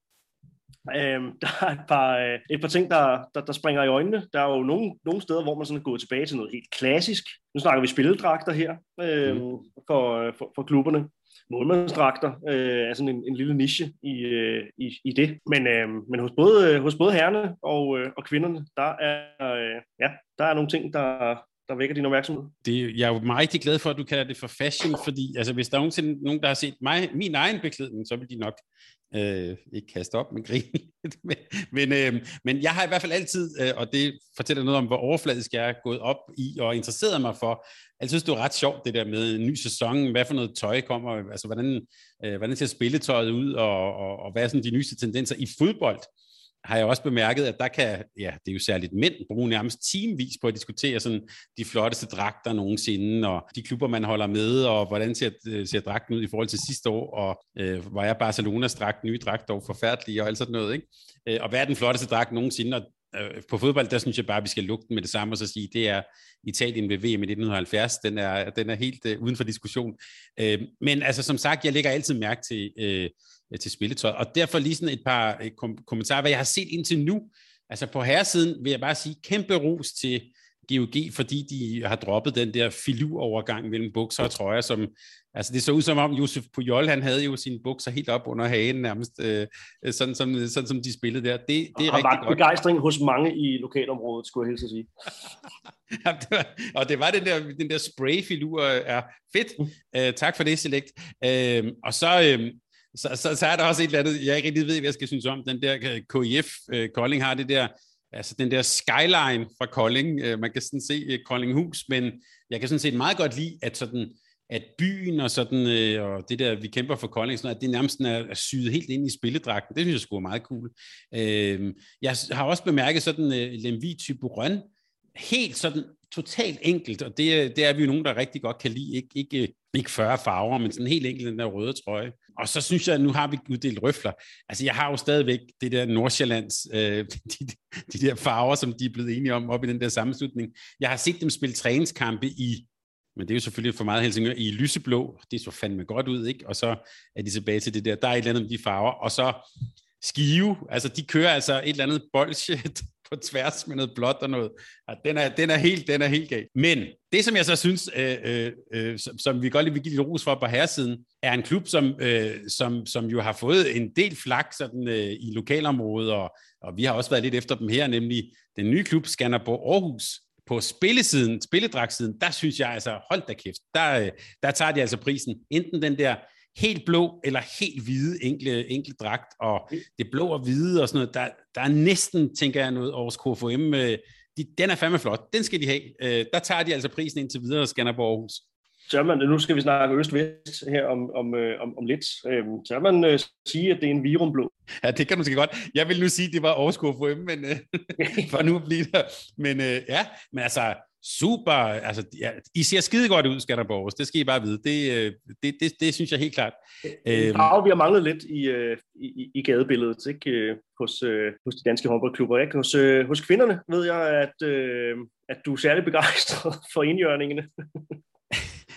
Øhm, der er et par, øh, et par ting, der, der, der springer i øjnene. Der er jo nogle, nogle steder, hvor man sådan er gået tilbage til noget helt klassisk. Nu snakker vi spilledragter her øhm, mm. for, for, for klubberne. Målmandsdragter øh, er sådan en, en lille niche i, øh, i, i det. Men, øh, men hos, både, hos både herrene og, øh, og kvinderne, der er, øh, ja, der er nogle ting, der, der vækker din opmærksomhed? Det, jeg er jo meget rigtig glad for, at du kalder det for fashion, fordi altså, hvis der er nogensinde nogen, der har set mig, min egen beklædning, så vil de nok øh, ikke kaste op med grin. men, men, øh, men jeg har i hvert fald altid, øh, og det fortæller noget om, hvor overfladisk jeg er gået op i og interesseret mig for. Altså, jeg synes, det er ret sjovt, det der med en ny sæson, hvad for noget tøj kommer, altså hvordan, øh, hvordan ser spilletøjet ud, og, og, og hvad er sådan de nyeste tendenser i fodbold har jeg også bemærket, at der kan, ja, det er jo særligt mænd, bruge nærmest teamvis på at diskutere sådan de flotteste dragter nogensinde, og de klubber, man holder med, og hvordan ser, øh, ser dragten ud i forhold til sidste år, og øh, var jeg Barcelonas dragt, nye dragt dog forfærdelig, og alt sådan noget, ikke? Øh, og hvad er den flotteste dragt nogensinde, og øh, på fodbold, der synes jeg bare, at vi skal lukke den med det samme, og så sige, det er Italien ved VM i 1970, den er, den er helt øh, uden for diskussion. Øh, men altså, som sagt, jeg lægger altid mærke til, øh, til spilletøj. Og derfor lige sådan et par et kom- kommentarer, hvad jeg har set indtil nu. Altså på herresiden vil jeg bare sige kæmpe ros til GOG, fordi de har droppet den der filu-overgang mellem bukser og trøjer, som, altså det så ud som om Josef Pujol, han havde jo sine bukser helt op under hagen nærmest, øh, sådan, som, sådan som de spillede der. Det, det er og rigtig godt. begejstring hos mange i lokalområdet, skulle jeg helst sige. ja, det var, og det var den der, den der spray-filur, er fedt. Mm. Uh, tak for det, Select. Uh, og så, uh, så, så, så er der også et eller andet, jeg ikke rigtig ved, hvad jeg skal synes om. Den der øh, KIF, øh, Kolding har det der, altså den der skyline fra Kolding. Øh, man kan sådan se øh, Koldinghus, men jeg kan sådan set meget godt lide, at sådan, at byen og sådan, øh, og det der, vi kæmper for Kolding, sådan, at det nærmest er, er syet helt ind i spilledragten. Det synes jeg skulle er meget cool. Øh, jeg har også bemærket sådan øh, Lemvi Typerøn, helt sådan totalt enkelt, og det, det er vi jo nogen, der rigtig godt kan lide. Ikke, ikke, ikke 40 farver, men sådan helt enkelt den der røde trøje. Og så synes jeg, at nu har vi uddelt røfler. Altså, jeg har jo stadigvæk det der Nordsjællands, øh, de, de der farver, som de er blevet enige om op i den der sammenslutning. Jeg har set dem spille træningskampe i men det er jo selvfølgelig for meget Helsingør, i lyseblå, det så fandme godt ud, ikke? Og så er de tilbage til det der, der er et eller andet med de farver, og så Skive, altså de kører altså et eller andet bolsje på tværs med noget blåt og noget. Ja, den, er, den, er helt, den er helt gal. Men det, som jeg så synes, øh, øh, øh, som, som vi godt lige vil give lidt ros for på herresiden, er en klub, som, øh, som, som jo har fået en del flak sådan, øh, i lokalområdet, og, og vi har også været lidt efter dem her, nemlig den nye klub Skanderborg Aarhus, på spillesiden, spilledragtsiden, der synes jeg altså, hold da kæft, der, øh, der tager de altså prisen. Enten den der helt blå eller helt hvide enkle, enkle dragt, og det blå og hvide og sådan noget, der, der er næsten, tænker jeg, noget vores KFM, øh, de, den er fandme flot, den skal de have. Øh, der tager de altså prisen indtil videre, Skanderborg Aarhus. man, nu skal vi snakke øst-vest her om, om, øh, om, om lidt. Tør man øh, sige, at det er en virumblå? Ja, det kan du måske godt. Jeg vil nu sige, at det var Aarhus KFM, men øh, for nu at blive der. Men øh, ja, men altså, super, altså, ja, I ser skide godt ud, Skanderborg, det skal I bare vide. Det, øh, det, det, det synes jeg helt klart. En farve, vi har manglet lidt i, øh, i, i gadebilledet, ikke? Øh, hos, hos de danske håndboldklubber. Ikke? Hos, hos kvinderne ved jeg, at, at du er særlig begejstret for indjørningene.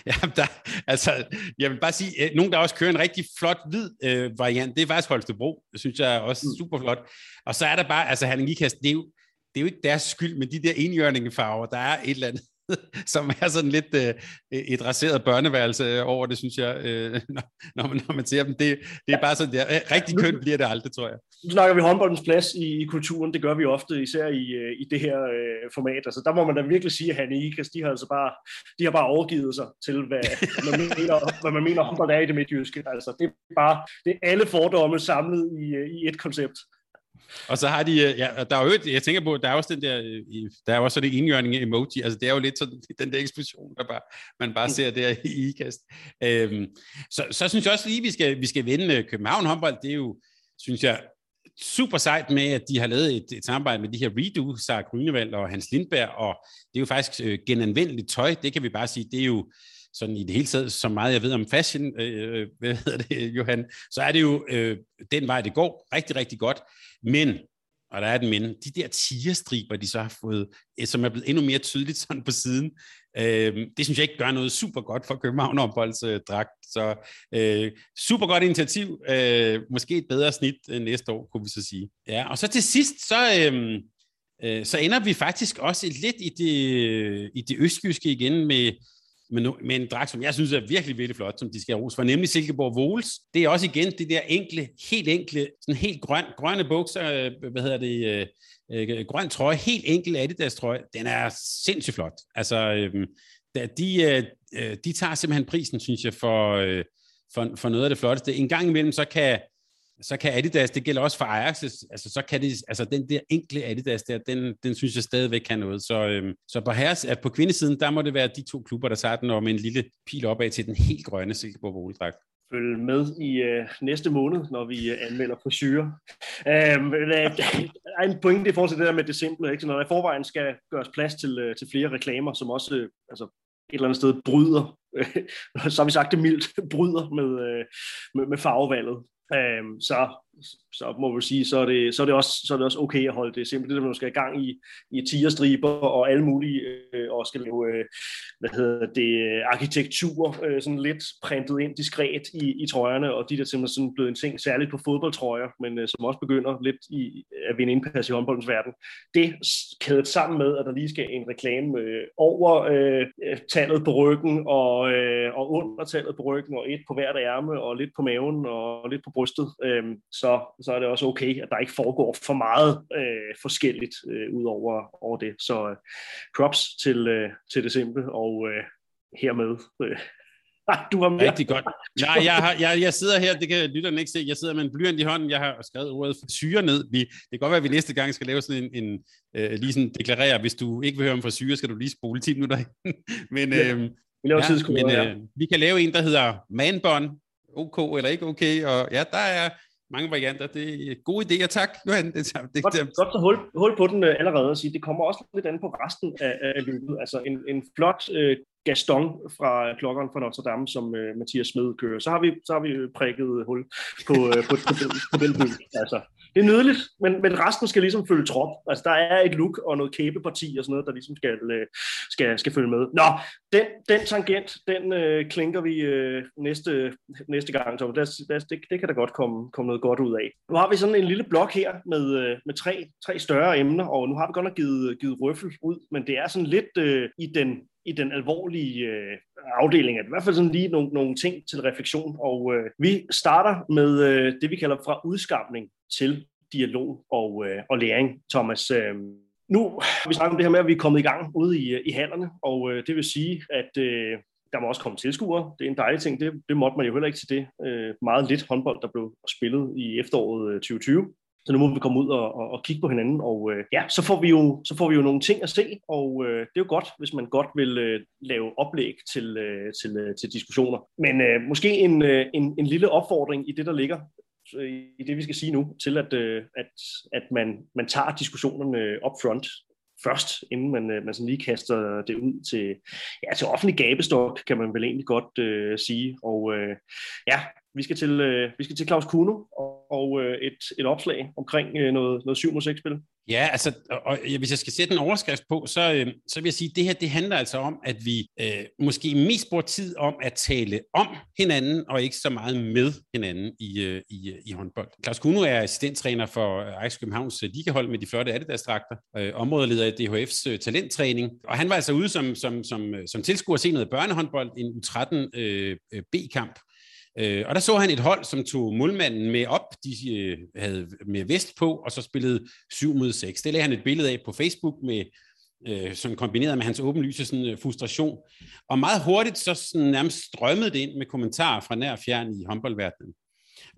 Ja, der, altså, jeg vil bare sige, øh, nogen der også kører en rigtig flot hvid øh, variant, det er faktisk Holstebro. Det synes jeg er også mm. super flot. Og så er der bare, altså Herning Ikast, det er jo, det er jo ikke deres skyld, men de der enhjørningefarver, der er et eller andet som er sådan lidt øh, et raseret børneværelse over det, synes jeg, øh, når, man, når man ser dem. Det, det er bare sådan, der. rigtig kønt bliver det aldrig, tror jeg. Nu snakker vi håndboldens plads i, i kulturen, det gør vi ofte, især i, øh, i det her øh, format. Altså, der må man da virkelig sige, at han Ikas, de har altså bare, de har bare overgivet sig til, hvad man mener, hvad man mener håndbold er i det midtjyske. Altså, det er bare det er alle fordomme samlet i, øh, i et koncept. Og så har de, øh, ja, der er jo, jeg tænker på, der er også den der, øh, der er også sådan en indjørning emoji, altså det er jo lidt sådan, den der eksplosion, der bare, man bare ser der i ikast. Øhm, så, så synes jeg også lige, vi skal, vi skal vinde øh, København håndbold, det er jo, synes jeg, super sejt med, at de har lavet et, et samarbejde med de her Redo, Sarah Grünewald og Hans Lindberg, og det er jo faktisk øh, genanvendeligt tøj, det kan vi bare sige, det er jo sådan i det hele taget, så meget jeg ved om fashion, øh, øh, hvad hedder det, Johan, så er det jo øh, den vej, det går rigtig, rigtig godt. Men, og der er den men, de der tigerstriber, de så har fået, øh, som er blevet endnu mere tydeligt sådan på siden, øh, det synes jeg ikke gør noget super godt for København håndbolds øh, dragt. Så øh, super godt initiativ, øh, måske et bedre snit øh, næste år, kunne vi så sige. Ja, og så til sidst, så... Øh, øh så ender vi faktisk også lidt i det, i det østjyske igen med, med, med en dragt, som jeg synes er virkelig, virkelig flot, som de skal rose for, nemlig Silkeborg Vols. Det er også igen det der enkle, helt enkle, sådan helt grøn, grønne bukser, øh, hvad hedder det, øh, øh, grøn trøje, helt enkel Adidas trøje, den er sindssygt flot. Altså, øh, de, øh, øh, de tager simpelthen prisen, synes jeg, for, øh, for, for noget af det flotteste. En gang imellem, så kan, så kan Adidas, det gælder også for Ajax, altså så kan det, altså den der enkle Adidas der, den, den synes jeg stadigvæk kan noget. Så, øhm, så på, herres, at på kvindesiden, der må det være de to klubber, der tager den, om med en lille pil opad til den helt grønne Silkeborg Voledragt følge med i øh, næste måned, når vi øh, anmelder frisyrer. Øhm, øh, der er en pointe i forhold til det der med det simple. Ikke? Så når der i forvejen skal gøres plads til, øh, til flere reklamer, som også øh, altså, et eller andet sted bryder, øh, så har vi sagt det mildt, bryder med, øh, med, med farvevalget. Øhm, så så må vi sige, så er det, så er det, også, så er det også okay at holde det simpelt. Det er, at man skal i gang i, i tigerstriber og alle mulige, øh, og skal lave, øh, hvad hedder det, arkitektur, øh, sådan lidt printet ind diskret i, i trøjerne, og de der simpelthen sådan blevet en ting, særligt på fodboldtrøjer, men øh, som også begynder lidt i, at vinde indpas i håndboldens verden. Det kædet sammen med, at der lige skal en reklame øh, over øh, tallet på ryggen, og, øh, og under tallet på ryggen, og et på hvert ærme, og lidt på maven, og lidt på brystet. Øh, så så er det også okay, at der ikke foregår for meget øh, forskelligt øh, ud over, over det. Så øh, props til, øh, til det simple, og øh, hermed øh, du har mere. Rigtig godt. Ja, jeg, har, jeg, jeg sidder her, det kan lytterne ikke se, jeg sidder med en blyant i hånden, jeg har skrevet ordet syre ned. Vi, det kan godt være, at vi næste gang skal lave sådan en, en øh, lige sådan deklarere, hvis du ikke vil høre om frisyre, skal du lige spole 10 minutter Men, ja, øh, vi, laver ja, men øh, vi kan lave en, der hedder manbånd, OK eller ikke okay, og ja, der er mange varianter. Det er gode idéer, tak, Johan. Det, det, det, godt, det, godt så hul, hul på den uh, allerede og sige, det kommer også lidt an på resten af, af løbet. Altså en, en flot uh, Gaston fra klokkeren fra Notre Dame, som uh, Mathias Smed kører. Så har vi, så har vi øh, prikket øh, hul på, uh, på, på, på, den by. Altså, det er nydeligt, men, men resten skal ligesom følge trop. Altså, der er et look og noget kæbeparti og sådan noget, der ligesom skal, øh, skal, skal følge med. Nå, den, den tangent, den øh, klinker vi øh, næste, næste gang, så det, det, det, det kan da godt komme, komme noget godt ud af. Nu har vi sådan en lille blok her med, øh, med tre, tre større emner, og nu har vi godt nok givet, givet røffel ud, men det er sådan lidt øh, i den i den alvorlige øh, afdeling, at i hvert fald sådan lige nogle, nogle ting til refleksion, og øh, vi starter med øh, det, vi kalder fra udskamning til dialog og, øh, og læring, Thomas. Øh, nu har vi snakket om det her med, at vi er kommet i gang ude i, øh, i hallerne, og øh, det vil sige, at øh, der må også komme tilskuere. Det er en dejlig ting. Det, det måtte man jo heller ikke til det. Øh, meget lidt håndbold, der blev spillet i efteråret øh, 2020. Så nu må vi komme ud og, og, og kigge på hinanden, og øh, ja, så får, vi jo, så får vi jo nogle ting at se, og øh, det er jo godt, hvis man godt vil øh, lave oplæg til, øh, til, øh, til diskussioner. Men øh, måske en, øh, en, en lille opfordring i det, der ligger øh, i det, vi skal sige nu, til at, øh, at, at man, man tager diskussionerne up front først, inden man, øh, man sådan lige kaster det ud til, ja, til offentlig gabestok, kan man vel egentlig godt øh, sige. Og øh, ja, vi skal til, øh, vi skal til Claus Kuno, og og øh, et, et opslag omkring øh, noget, noget 7 mod 6 spil. Ja, altså, og hvis jeg skal sætte en overskrift på, så, øh, så vil jeg sige, at det her det handler altså om, at vi øh, måske mest bruger tid om at tale om hinanden, og ikke så meget med hinanden i, øh, i, øh, i håndbold. Claus Kuno er assistenttræner for øh, Ajax Københavns øh, ligahold med de flotte Adidas-dragter, øh, områdeleder i DHF's øh, talenttræning, og han var altså ude som, som, som, som tilskuer at se noget børnehåndbold, en U13 øh, B-kamp, Øh, og der så han et hold, som tog målmanden med op, de øh, havde med vest på, og så spillede 7 mod 6. Det lagde han et billede af på Facebook med øh, sådan kombineret med hans åbenlyse sådan, øh, frustration. Og meget hurtigt så sådan, nærmest strømmede det ind med kommentarer fra nær fjern i håndboldverdenen.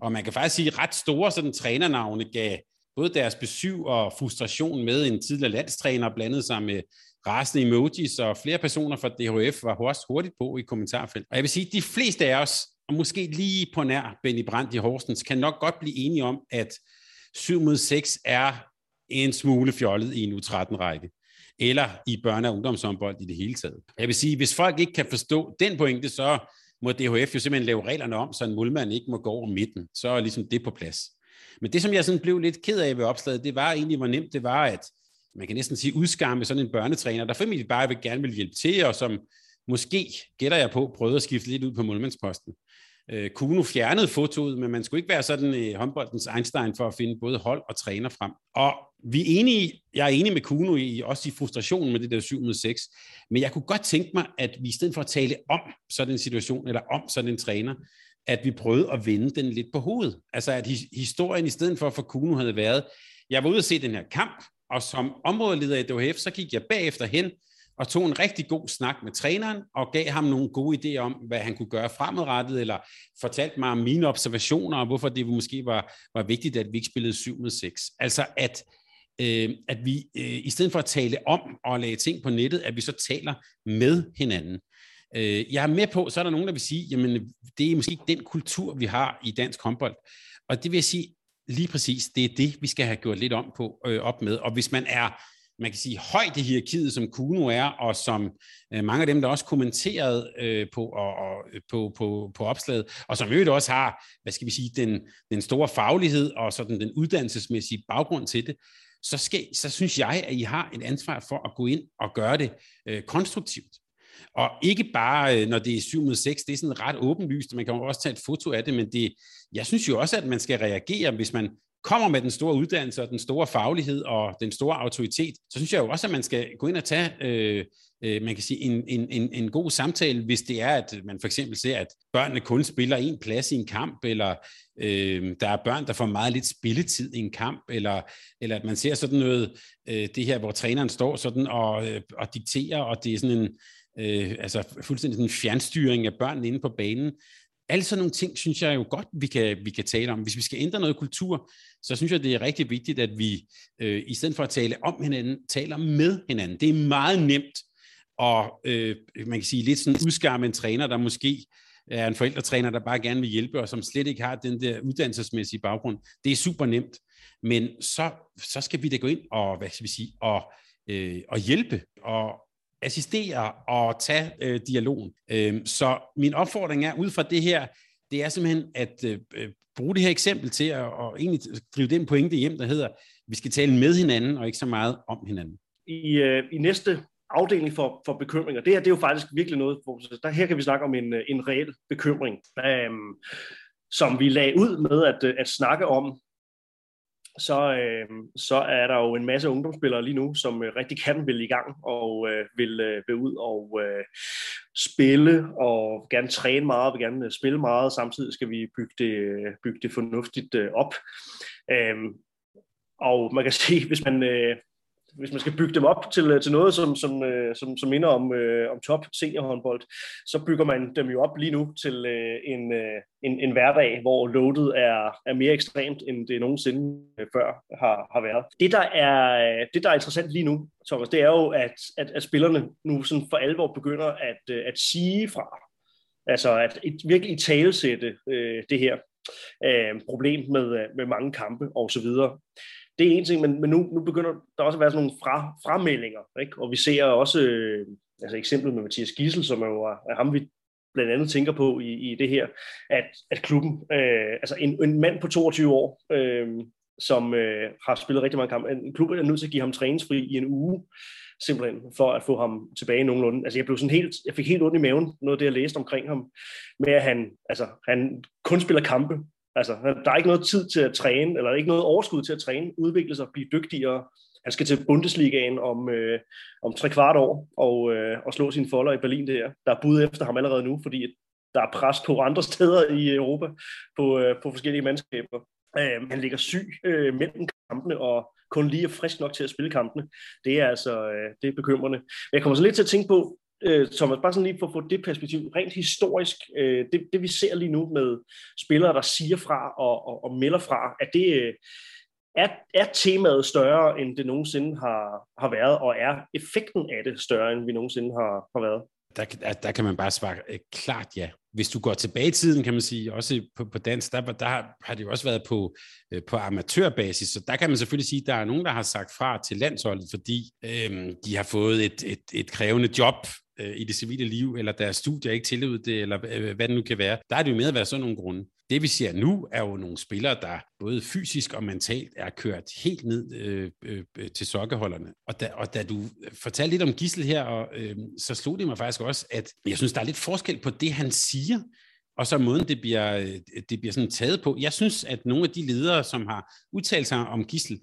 Og man kan faktisk sige, at ret store sådan, trænernavne gav både deres besøg og frustration med en tidligere landstræner blandet sig med rasende emojis, og flere personer fra DHF var også hurtigt på i kommentarfeltet. Og jeg vil sige, at de fleste af os og måske lige på nær Benny Brandt i Horsens, kan nok godt blive enige om, at 7 mod 6 er en smule fjollet i en U13-række eller i børne- og ungdomshåndbold i det hele taget. Jeg vil sige, hvis folk ikke kan forstå den pointe, så må DHF jo simpelthen lave reglerne om, så en målmand ikke må gå over midten. Så er ligesom det på plads. Men det, som jeg sådan blev lidt ked af ved opslaget, det var egentlig, hvor nemt det var, at man kan næsten sige udskamme sådan en børnetræner, der formentlig bare vil gerne vil hjælpe til, og som måske, gætter jeg på, prøvede at skifte lidt ud på målmandsposten. Øh, Kuno fjernede fotoet, men man skulle ikke være sådan øh, håndboldens Einstein for at finde både hold og træner frem. Og vi er enige, jeg er enig med Kuno i, også i frustrationen med det der 7 mod 6, men jeg kunne godt tænke mig, at vi i stedet for at tale om sådan en situation, eller om sådan en træner, at vi prøvede at vende den lidt på hovedet. Altså at historien i stedet for for Kuno havde været, jeg var ude at se den her kamp, og som områdeleder i DHF, så gik jeg bagefter hen og tog en rigtig god snak med træneren, og gav ham nogle gode idéer om, hvad han kunne gøre fremadrettet, eller fortalte mig om mine observationer, og hvorfor det måske var, var vigtigt, at vi ikke spillede 7 med 6. Altså at, øh, at vi øh, i stedet for at tale om og lage ting på nettet, at vi så taler med hinanden. Øh, jeg er med på, så er der nogen, der vil sige, jamen det er måske ikke den kultur, vi har i dansk håndbold. Og det vil jeg sige, lige præcis, det er det, vi skal have gjort lidt om på, øh, op med. Og hvis man er man kan sige, højt i hierarkiet, som Kuno er, og som øh, mange af dem, der også kommenterede øh, på, og, og, på, på, på opslaget, og som øvrigt også har, hvad skal vi sige, den, den store faglighed og sådan den uddannelsesmæssige baggrund til det, så, skal, så synes jeg, at I har et ansvar for at gå ind og gøre det øh, konstruktivt. Og ikke bare, øh, når det er 7 mod 6, det er sådan ret åbenlyst, man kan jo også tage et foto af det, men det, jeg synes jo også, at man skal reagere, hvis man kommer med den store uddannelse og den store faglighed og den store autoritet, så synes jeg jo også, at man skal gå ind og tage, øh, øh, man kan sige, en, en, en, en god samtale, hvis det er, at man for eksempel ser, at børnene kun spiller en plads i en kamp, eller øh, der er børn, der får meget lidt spilletid i en kamp, eller, eller at man ser sådan noget, øh, det her, hvor træneren står sådan og, øh, og dikterer, og det er sådan en, øh, altså fuldstændig sådan en fjernstyring af børnene inde på banen. Alle sådan nogle ting, synes jeg jo godt, vi kan, vi kan tale om. Hvis vi skal ændre noget kultur, så synes jeg, det er rigtig vigtigt, at vi øh, i stedet for at tale om hinanden, taler med hinanden. Det er meget nemt og øh, man kan sige, lidt sådan udskamme en træner, der måske er en forældretræner, der bare gerne vil hjælpe, og som slet ikke har den der uddannelsesmæssige baggrund. Det er super nemt. Men så, så skal vi da gå ind og, hvad skal vi sige, og, øh, og hjælpe, og assistere og tage øh, dialogen. Øh, så min opfordring er, ud fra det her, det er simpelthen at øh, øh, bruge det her eksempel til at og egentlig drive den pointe hjem, der hedder, vi skal tale med hinanden, og ikke så meget om hinanden. I, øh, i næste afdeling for, for bekymringer, det her det er jo faktisk virkelig noget, hvor, der, her kan vi snakke om en, øh, en reel bekymring, øh, som vi lagde ud med at, øh, at snakke om så, øh, så er der jo en masse ungdomsspillere lige nu, som øh, rigtig kan vil i gang og øh, vil, øh, vil ud og øh, spille og gerne træne meget, vil gerne øh, spille meget. Samtidig skal vi bygge det, øh, bygge det fornuftigt øh, op. Øh, og man kan sige, hvis man, øh, hvis man skal bygge dem op til, øh, til noget, som, som, øh, som, som minder om, øh, om top seniorhåndbold, så bygger man dem jo op lige nu til øh, en, øh, en, en hverdag, hvor loadet er, er mere ekstremt, end det nogensinde øh, før har, har været. Det der, er, det, der er interessant lige nu, Thomas, det er jo, at, at, at spillerne nu sådan for alvor begynder at, øh, at sige fra. Altså at et, virkelig talesætte øh, det her øh, problem med, med mange kampe og så videre det er en ting, men, men nu, nu begynder der også at være sådan nogle fra, frameldinger, ikke? og vi ser også øh, altså eksemplet med Mathias Gissel, som er jo er ham, vi blandt andet tænker på i, i det her, at, at klubben, øh, altså en, en mand på 22 år, øh, som øh, har spillet rigtig mange kampe, en klub er nødt til at give ham træningsfri i en uge, simpelthen, for at få ham tilbage nogenlunde. Altså jeg blev sådan helt, jeg fik helt ondt i maven, noget af det, jeg læste omkring ham, med at han, altså, han kun spiller kampe. Altså, der er ikke noget tid til at træne, eller ikke noget overskud til at træne, udvikle sig, blive dygtigere. Han skal til Bundesligaen om, øh, om tre kvart år og, øh, og slå sine folder i Berlin der. Der er bud efter ham allerede nu, fordi der er pres på andre steder i Europa på, øh, på forskellige mandskaber. Øh, han ligger syg øh, mellem kampene, og kun lige er frisk nok til at spille kampene. Det er altså øh, det er bekymrende. Men jeg kommer så lidt til at tænke på, øh, Thomas, bare sådan lige for at få det perspektiv, rent historisk, øh, det, det vi ser lige nu med spillere, der siger fra og, og, og melder fra, at det øh, er, er temaet større, end det nogensinde har, har været, og er effekten af det større, end vi nogensinde har, har været? Der, der, kan man bare svare øh, klart ja. Hvis du går tilbage i tiden, kan man sige, også på, på dans, der, der har det jo også været på, øh, på amatørbasis, så der kan man selvfølgelig sige, at der er nogen, der har sagt fra til landsholdet, fordi øh, de har fået et, et, et krævende job øh, i det civile liv, eller deres studier ikke tillod det, eller øh, hvad det nu kan være. Der er det jo med at være sådan nogle grunde. Det vi ser nu, er jo nogle spillere, der både fysisk og mentalt er kørt helt ned øh, øh, til sokkeholderne. Og da, og da du fortalte lidt om Gissel her, og, øh, så slog det mig faktisk også, at jeg synes, der er lidt forskel på det, han siger, og så måden, det bliver, øh, det bliver sådan taget på. Jeg synes, at nogle af de ledere, som har udtalt sig om Gissel,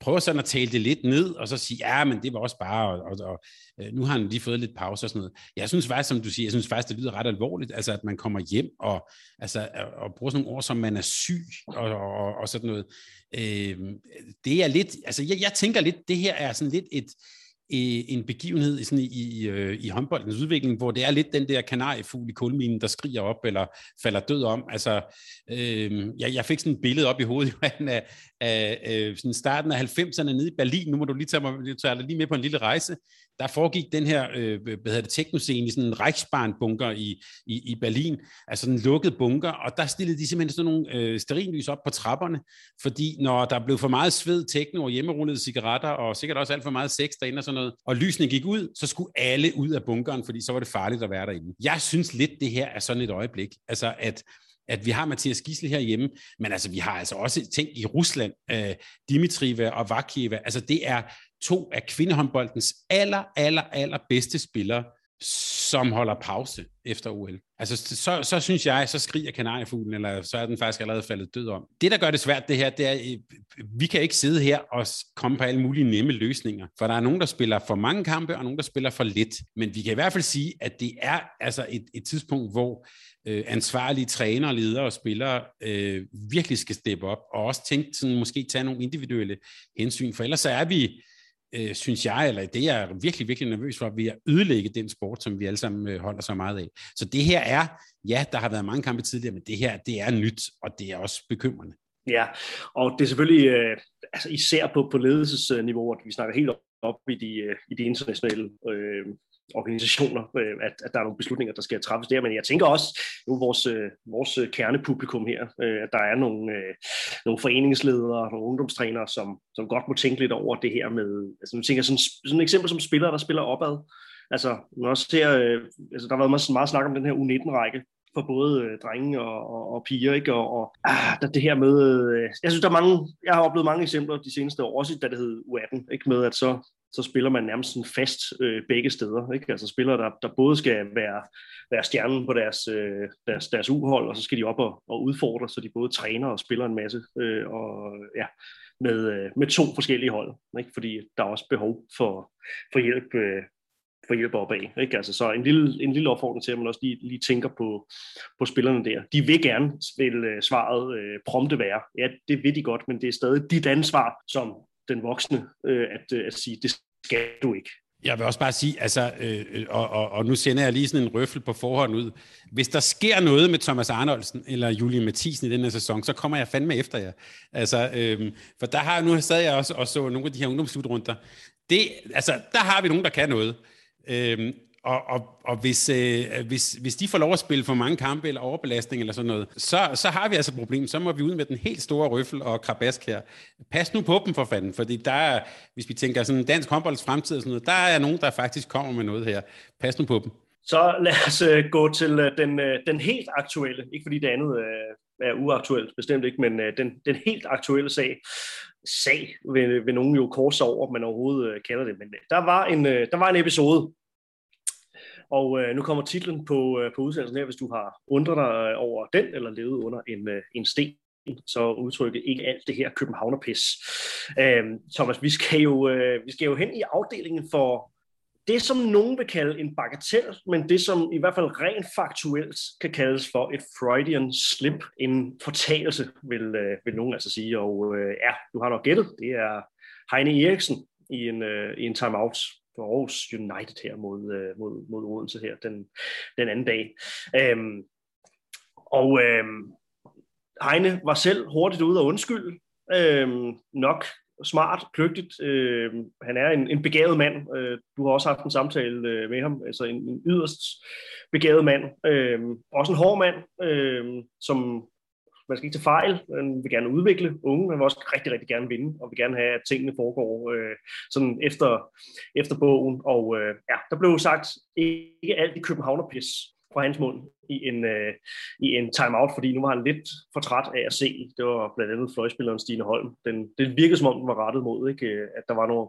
prøver sådan at tale det lidt ned, og så sige, ja, men det var også bare, og, og, og øh, nu har han lige fået lidt pause og sådan noget. Jeg synes faktisk, som du siger, jeg synes faktisk, det lyder ret alvorligt, altså at man kommer hjem og, altså, øh, og bruger sådan nogle ord, som man er syg og, og, og sådan noget. Øh, det er lidt, altså jeg, jeg tænker lidt, det her er sådan lidt et, en begivenhed sådan i, i, øh, i håndboldens udvikling, hvor det er lidt den der kanariefugl i kulminen, der skriger op eller falder død om. Altså, øh, jeg, jeg fik sådan et billede op i hovedet Johan, af, af, af sådan starten af 90'erne nede i Berlin. Nu må du lige tage mig tage lige med på en lille rejse der foregik den her, øh, hvad hedder det, teknoscene i sådan en Reichsbahn-bunker i, i, i Berlin, altså en lukket bunker, og der stillede de simpelthen sådan nogle øh, sterinlys op på trapperne, fordi når der blev for meget sved, tekno og hjemmerullede cigaretter, og sikkert også alt for meget sex derinde og sådan noget, og lysene gik ud, så skulle alle ud af bunkeren, fordi så var det farligt at være derinde. Jeg synes lidt, det her er sådan et øjeblik, altså at at vi har Mathias Gisle herhjemme, men altså vi har altså også ting i Rusland, øh, Dimitriva og Vakieva, altså det er to af kvindehåndboldens aller, aller, aller bedste spillere, som holder pause efter OL. Altså, så, så synes jeg, så skriger kanariefuglen, eller så er den faktisk allerede faldet død om. Det, der gør det svært, det her, det er, øh, vi kan ikke sidde her og komme på alle mulige nemme løsninger, for der er nogen, der spiller for mange kampe, og nogen, der spiller for lidt. Men vi kan i hvert fald sige, at det er altså et, et tidspunkt, hvor øh, ansvarlige trænere, ledere og spillere øh, virkelig skal steppe op, og også tænke sådan, måske tage nogle individuelle hensyn, for ellers så er vi øh, synes jeg, eller det er virkelig, virkelig nervøs for, ved at ødelægge den sport, som vi alle sammen øh, holder så meget af. Så det her er, ja, der har været mange kampe tidligere, men det her, det er nyt, og det er også bekymrende. Ja, og det er selvfølgelig øh, altså især på, på ledelsesniveau, at vi snakker helt op i de, øh, i de internationale øh, organisationer, øh, at, at der er nogle beslutninger, der skal træffes der. Men jeg tænker også, nu vores, øh, vores øh, kernepublikum her, øh, at der er nogle, øh, nogle foreningsledere, nogle ungdomstrænere, som, som godt må tænke lidt over det her med, altså nu tænker jeg sådan, sådan et eksempel som spillere, der spiller opad. Altså, man også ser, øh, altså, der har været meget, meget snak om den her U19-række, for både øh, drenge og, og, og piger, ikke? Og, og ah, der, det her med, øh, jeg synes, der er mange, jeg har oplevet mange eksempler de seneste år, også da det hed U18, ikke? Med at så så spiller man nærmest sådan fast øh, begge steder. Ikke? Altså spillere, der, der både skal være, være stjernen på deres, øh, deres, deres uhold, og så skal de op og, og udfordre, så de både træner og spiller en masse, øh, og, ja, med, øh, med to forskellige hold. Ikke? Fordi der er også behov for, for hjælp øh, for hjælp opad. Ikke? Altså, så en lille, en lille opfordring til, at man også lige, lige tænker på, på spillerne der. De vil gerne vil øh, svaret øh, prompte være. Ja, det vil de godt, men det er stadig dit ansvar som den voksne øh, at, øh, at sige, det skal du ikke. Jeg vil også bare sige, altså, øh, øh, og, og, og nu sender jeg lige sådan en røffel på forhånd ud. Hvis der sker noget med Thomas Arnoldsen eller Julie Mathisen i den her sæson, så kommer jeg fandme efter jer. Altså, øh, for der har nu sad jeg også og så nogle af de her ungdomsslutrunder. Det, altså, der har vi nogen, der kan noget. Øh, og, og, og hvis, øh, hvis, hvis de får lov at spille for mange kampe eller overbelastning eller sådan noget, så, så har vi altså et problem. Så må vi ud med den helt store røffel og krabask her. Pas nu på dem for fanden, fordi der er, hvis vi tænker sådan dansk håndbolds fremtid og sådan noget, der er nogen, der faktisk kommer med noget her. Pas nu på dem. Så lad os øh, gå til øh, den, øh, den helt aktuelle, ikke fordi det andet øh, er uaktuelt, bestemt ikke, men øh, den, den helt aktuelle sag, sag vil, vil nogen jo korse over, man overhovedet øh, kalder det, men øh, der, var en, øh, der var en episode, og øh, nu kommer titlen på, øh, på udsendelsen her, hvis du har undret dig øh, over den, eller levet under en, øh, en sten så udtrykket ikke alt det her københavnerpis. Uh, Thomas, vi skal, jo, øh, vi skal jo hen i afdelingen for det, som nogen vil kalde en bagatel, men det, som i hvert fald rent faktuelt kan kaldes for et Freudian slip, en fortalelse, vil, øh, vil nogen altså sige. Og øh, ja, du har nok gættet, det er Heine Eriksen i en, øh, i en timeout for Aarhus United her mod, øh, mod, mod Odense her den, den anden dag. Øhm, og øhm, Heine var selv hurtigt ude og undskylde, øhm, nok smart, kløgtigt. Øh, han er en, en begavet mand. Øh, du har også haft en samtale øh, med ham, altså en, en yderst begavet mand. Øh, også en hård mand, øh, som man skal ikke tage fejl, man vil gerne udvikle unge, man vil også rigtig, rigtig gerne vinde, og vil gerne have, at tingene foregår øh, sådan efter, efter bogen. Og øh, ja, der blev sagt ikke alt i Københavnerpis, fra hans mund i en, øh, i en timeout, fordi nu var han lidt for træt af at se. Det var blandt andet fløjspilleren Stine Holm. Den, det virkede som om, den var rettet mod, ikke? at der var nogle,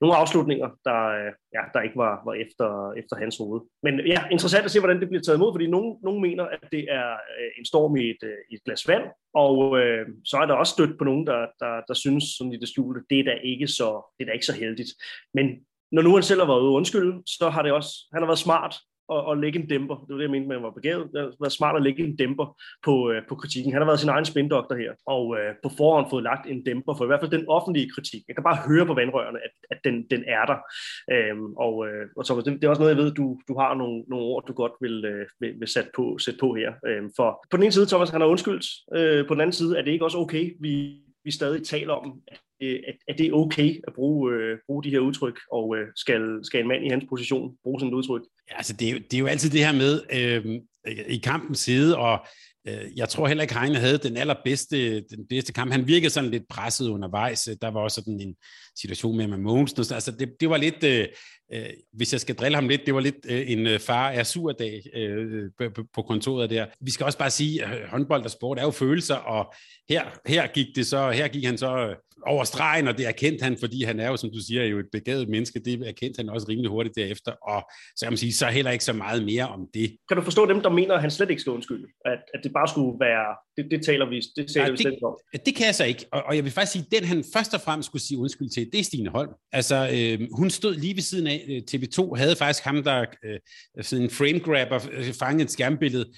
nogle afslutninger, der, øh, ja, der ikke var, var efter, efter hans hoved. Men ja, interessant at se, hvordan det bliver taget imod, fordi nogen, nogen mener, at det er øh, en storm i et, øh, et glas vand, og øh, så er der også stødt på nogen, der, der, der synes sådan i det skjulte, det er da ikke så, det er da ikke så heldigt. Men når nu han selv har været ude undskyld, så har det også, han har været smart at, at lægge en dæmper. Det var det, jeg mente man var begavet. Det har været smart at lægge en dæmper på, øh, på kritikken. Han har været sin egen spindoktor her, og øh, på forhånd fået lagt en dæmper for i hvert fald den offentlige kritik. Jeg kan bare høre på vandrørene, at, at den, den er der. Øhm, og, øh, og Thomas, det, det er også noget, jeg ved, du, du har nogle, nogle ord, du godt vil, øh, vil, vil sætte, på, sætte på her. Øhm, for på den ene side, Thomas, han har undskyldt. Øh, på den anden side er det ikke også okay, vi, vi stadig taler om, at at, at det er okay at bruge, øh, bruge de her udtryk, og øh, skal, skal en mand i hans position bruge sådan et udtryk? Altså det er, det er jo altid det her med øh, i kampens side, og øh, jeg tror heller ikke, Heine havde den allerbedste den bedste kamp. Han virkede sådan lidt presset undervejs. Der var også sådan en situation med, med Mogensen. Altså det, det var lidt, øh, øh, hvis jeg skal drille ham lidt, det var lidt øh, en øh, far er sur dag øh, på, på kontoret der. Vi skal også bare sige, at håndbold og sport er jo følelser, og her, her gik det så, her gik han så over stregen, og det erkendte han, fordi han er jo, som du siger, jo et begavet menneske, det erkendte han også rimelig hurtigt derefter, og så kan man sige, så heller ikke så meget mere om det. Kan du forstå dem, der mener, at han slet ikke skal undskylde? At, at det bare skulle være, det, det taler vi, det taler Nej, vi slet ikke om. Det kan jeg så ikke, og, og jeg vil faktisk sige, den han først og fremmest skulle sige undskyld til, det er Stine Holm. Altså, øh, hun stod lige ved siden af, øh, Øh, TV2 havde faktisk ham, der øh, sådan en frame grabber, øh, fangede et skærmbillede,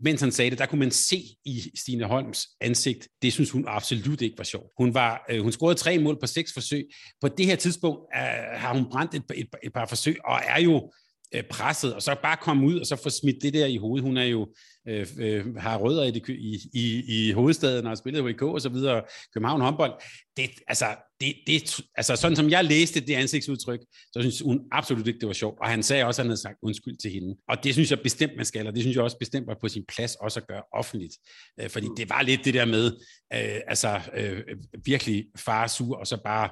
mens han sagde det, der kunne man se i Stine Holms ansigt, det synes hun absolut ikke var sjovt. Hun, var, øh, hun scorede tre mål på seks forsøg. På det her tidspunkt øh, har hun brændt et, et, et par forsøg, og er jo øh, presset, og så bare komme ud og så få smidt det der i hovedet. Hun er jo øh, øh, har rødder i, det, i, i, i hovedstaden og har spillet HK og så videre, København håndbold. Det, altså, det, det, altså, sådan som jeg læste det ansigtsudtryk, så synes hun absolut ikke, det var sjovt. Og han sagde også, at han havde sagt undskyld til hende. Og det synes jeg bestemt, man skal, og det synes jeg også bestemt var på sin plads også at gøre offentligt. Øh, fordi det var lidt det der med, øh, altså øh, virkelig farsur, og så bare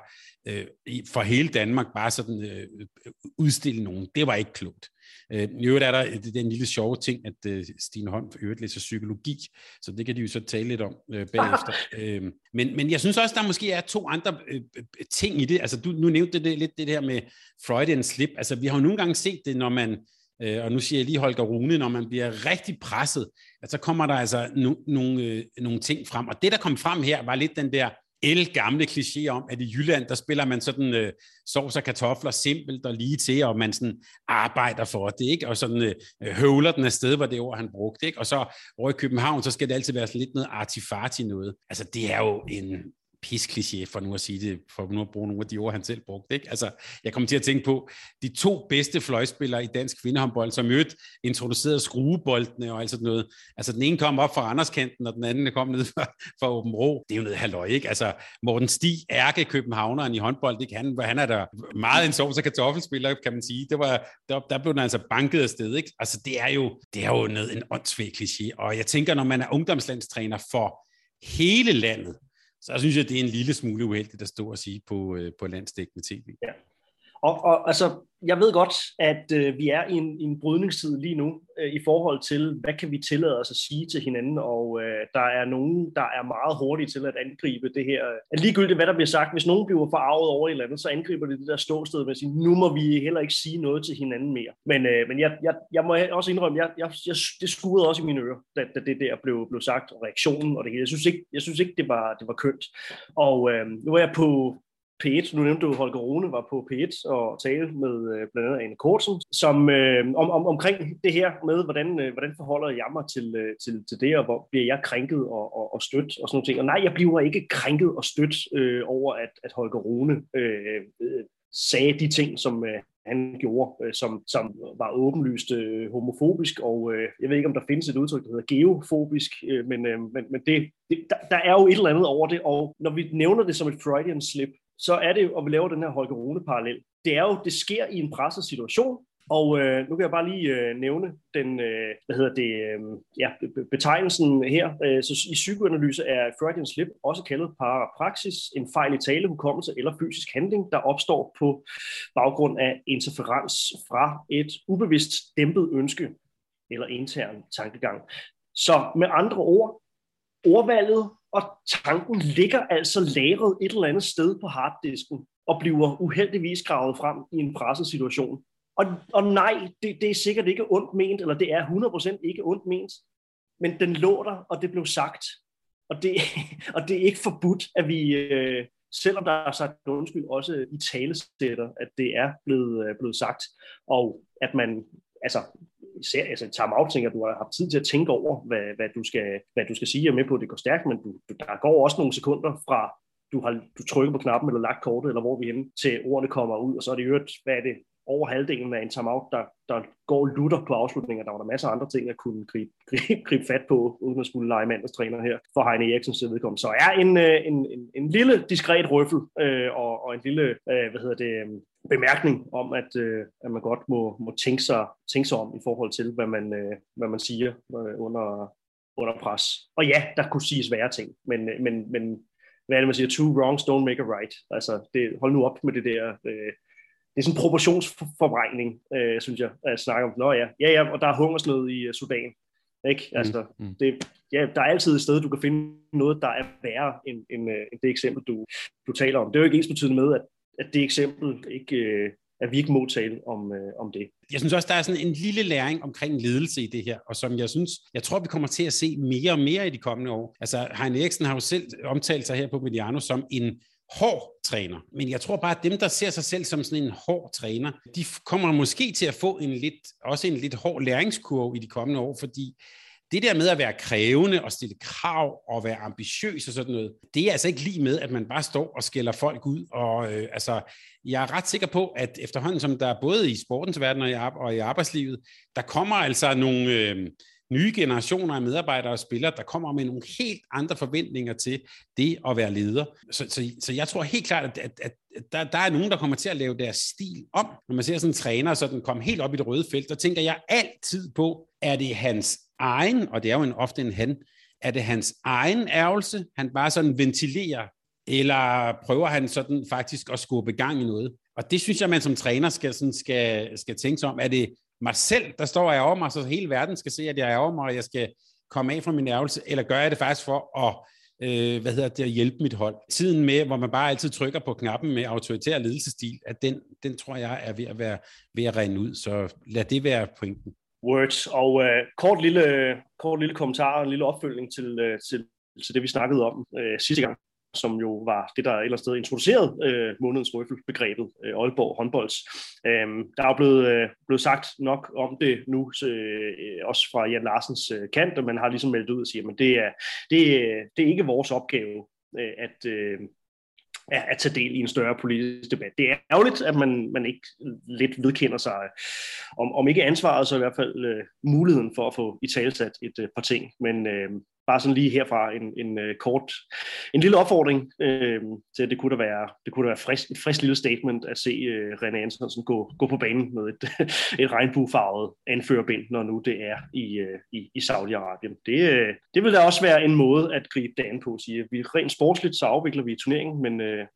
øh, for hele Danmark bare sådan øh, udstille nogen. Det var ikke klogt. Øh, I øvrigt er der den lille sjove ting, at øh, Stine Holm for øvrigt læser psykologi, så det kan de jo så tale lidt om øh, bagefter. øh, men, men jeg synes også, der måske er to andre øh, ting i det. Altså, du, nu nævnte det lidt det der med Freudian slip. Altså, vi har jo nogle gange set det, når man og nu siger jeg lige Holger Rune, når man bliver rigtig presset, at så kommer der altså no, nogle, øh, nogle ting frem. Og det, der kom frem her, var lidt den der el gamle kliché om, at i Jylland, der spiller man sådan øh, sovs og kartofler simpelt og lige til, og man sådan arbejder for det, ikke? Og sådan øh, høvler den afsted, var det ord, han brugte, ikke? Og så over i København, så skal det altid være sådan lidt noget artifarti noget. Altså, det er jo en piskliché, for nu at sige det, for nu at bruge nogle af de ord, han selv brugte. Ikke? Altså, jeg kommer til at tænke på de to bedste fløjspillere i dansk kvindehåndbold, som jo introducerede skrueboldene og alt sådan noget. Altså, den ene kom op fra Anderskanten, og den anden kom ned fra, fra Åben Rå. Det er jo noget halvøj, ikke? Altså, Morten Stig, ærke københavneren i håndbold, ikke? Han, han er der meget en sovs- og kartoffelspiller, kan man sige. Det var, der, der blev den altså banket af sted, ikke? Altså, det er jo, det er jo noget, en åndssvag kliché. Og jeg tænker, når man er ungdomslandstræner for hele landet, så synes jeg, det er en lille smule uheldigt at stå og sige på, øh, på landsdækkende tv. Ja. Og, og altså, jeg ved godt, at øh, vi er i en, i en brydningstid lige nu øh, i forhold til, hvad kan vi tillade os at sige til hinanden, og øh, der er nogen, der er meget hurtige til at angribe det her. At ligegyldigt, hvad der bliver sagt, hvis nogen bliver forarvet over et eller andet, så angriber de det der ståsted med at sige, nu må vi heller ikke sige noget til hinanden mere. Men, øh, men jeg, jeg, jeg må også indrømme, jeg, jeg, jeg, det skurede også i mine ører, da, da det der blev, blev sagt, og reaktionen og det hele. Jeg synes ikke, jeg synes ikke det, var, det var kønt. Og øh, nu er jeg på, P1, nu nævnte du Holger Rune, var på P1 og tale med øh, blandt andet Anne Kortsen, som, øh, om, om, omkring det her med, hvordan, øh, hvordan forholder jeg mig til, øh, til, til det, og hvor bliver jeg krænket og, og, og stødt og sådan noget ting. Og nej, jeg bliver ikke krænket og stødt øh, over, at, at Holger Rune øh, øh, sagde de ting, som øh, han gjorde, øh, som, som var åbenlyst øh, homofobisk, og øh, jeg ved ikke, om der findes et udtryk, der hedder geofobisk, øh, men, øh, men, men det, det, der, der er jo et eller andet over det, og når vi nævner det som et Freudian slip, så er det, at vi laver den her Holger Rune-parallel. Det er jo, det sker i en presset situation, og øh, nu kan jeg bare lige øh, nævne den, øh, hvad hedder det, øh, ja, betegnelsen her. Øh, så i psykoanalyse er Freudian slip også kaldet parapraksis, en fejl i talehukommelse eller fysisk handling, der opstår på baggrund af interferens fra et ubevidst dæmpet ønske eller intern tankegang. Så med andre ord, ordvalget og tanken ligger altså lagret et eller andet sted på harddisken og bliver uheldigvis gravet frem i en presset situation. Og, og nej, det, det er sikkert ikke ondt ment, eller det er 100% ikke ondt ment, men den lå der, og det blev sagt. Og det, og det er ikke forbudt, at vi, øh, selvom der er sagt undskyld, også i talesætter, at det er blevet, øh, blevet sagt, og at man, altså især altså, time out tænker, at du har haft tid til at tænke over, hvad, hvad, du, skal, hvad du skal sige. Jeg er med på, at det går stærkt, men du, der går også nogle sekunder fra, du har du trykker på knappen eller lagt kortet, eller hvor vi er henne, til ordene kommer ud, og så er det øvrigt, hvad er det, over halvdelen af en timeout, der, der går lutter på afslutninger. Der var der masser af andre ting, at kunne gribe, gribe, gribe fat på, uden at skulle lege mandagstræner her for Heine Eriksens vedkommende. Så er en, øh, en, en, en lille diskret røffel øh, og, og en lille øh, hvad hedder det, øh, bemærkning om, at, øh, at man godt må, må tænke, sig, tænke sig om i forhold til, hvad man, øh, hvad man siger øh, under, under pres. Og ja, der kunne siges værre ting, men, øh, men, men hvad er det, man siger? Two wrongs don't make a right. Altså, det, hold nu op med det der øh, det er sådan en proportionsforvrængning, øh, synes jeg, at snakke om. Nå ja, ja, ja, og der er hungersnød i uh, Sudan. Ikke? Mm, altså, mm. Det, ja, der er altid et sted, du kan finde noget, der er værre end, end, uh, end det eksempel, du, du taler om. Det er jo ikke ens betydende med, at, at det eksempel ikke, uh, at vi ikke må tale om, uh, om det. Jeg synes også, der er sådan en lille læring omkring ledelse i det her, og som jeg synes, jeg tror, vi kommer til at se mere og mere i de kommende år. Altså, Heine Eriksen har jo selv omtalt sig her på Mediano som en hård træner. Men jeg tror bare, at dem, der ser sig selv som sådan en hård træner, de kommer måske til at få en lidt, også en lidt hård læringskurve i de kommende år, fordi det der med at være krævende og stille krav og være ambitiøs og sådan noget, det er altså ikke lige med, at man bare står og skælder folk ud. Og øh, altså, jeg er ret sikker på, at efterhånden som der er både i sportens verden og i, og i arbejdslivet, der kommer altså nogle, øh, nye generationer af medarbejdere og spillere, der kommer med nogle helt andre forventninger til det at være leder. Så, så, så jeg tror helt klart, at, at, at der, der er nogen, der kommer til at lave deres stil om. Når man ser sådan en træner, så den kommer helt op i det røde felt, så tænker jeg altid på, er det hans egen, og det er jo en, ofte en han, er det hans egen ærgelse, han bare sådan ventilerer, eller prøver han sådan faktisk at skubbe gang i noget? Og det synes jeg, man som træner skal, sådan skal, skal tænke sig om. Er det, mig selv, der står jeg over mig, så hele verden skal se, at jeg er over mig, og jeg skal komme af fra min ærgelse, eller gør jeg det faktisk for at, øh, hvad hedder det, at hjælpe mit hold? Tiden med, hvor man bare altid trykker på knappen med autoritær ledelsestil, at den, den tror jeg er ved at være ved at rende ud, så lad det være pointen. Words, og øh, kort, lille, kort lille kommentar og en lille opfølgning til, øh, til, til det, vi snakkede om øh, sidste gang som jo var det, der et eller andet sted introducerede øh, månedens røffel-begrebet, øh, Aalborg håndbolds. Øh, der er jo blevet, øh, blevet sagt nok om det nu, øh, også fra Jan Larsens øh, kant, og man har ligesom meldt ud og siger, at det er, det, øh, det er ikke vores opgave øh, at, øh, at tage del i en større politisk debat. Det er ærgerligt, at man, man ikke lidt vedkender sig, øh, om, om ikke ansvaret, så i hvert fald øh, muligheden for at få i talsat et øh, par ting. Men, øh, bare sådan lige herfra en, en uh, kort, en lille opfordring øh, til, at det kunne da være, det kunne da være frisk, et frisk lille statement at se øh, René Antonsen gå, gå på banen med et, et regnbuefarvet anførerbind, når nu det er i, øh, i, i Saudi-Arabien. Det, øh, det vil da også være en måde at gribe det an på, sige. Vi rent sportsligt, så afvikler vi turneringen, men øh,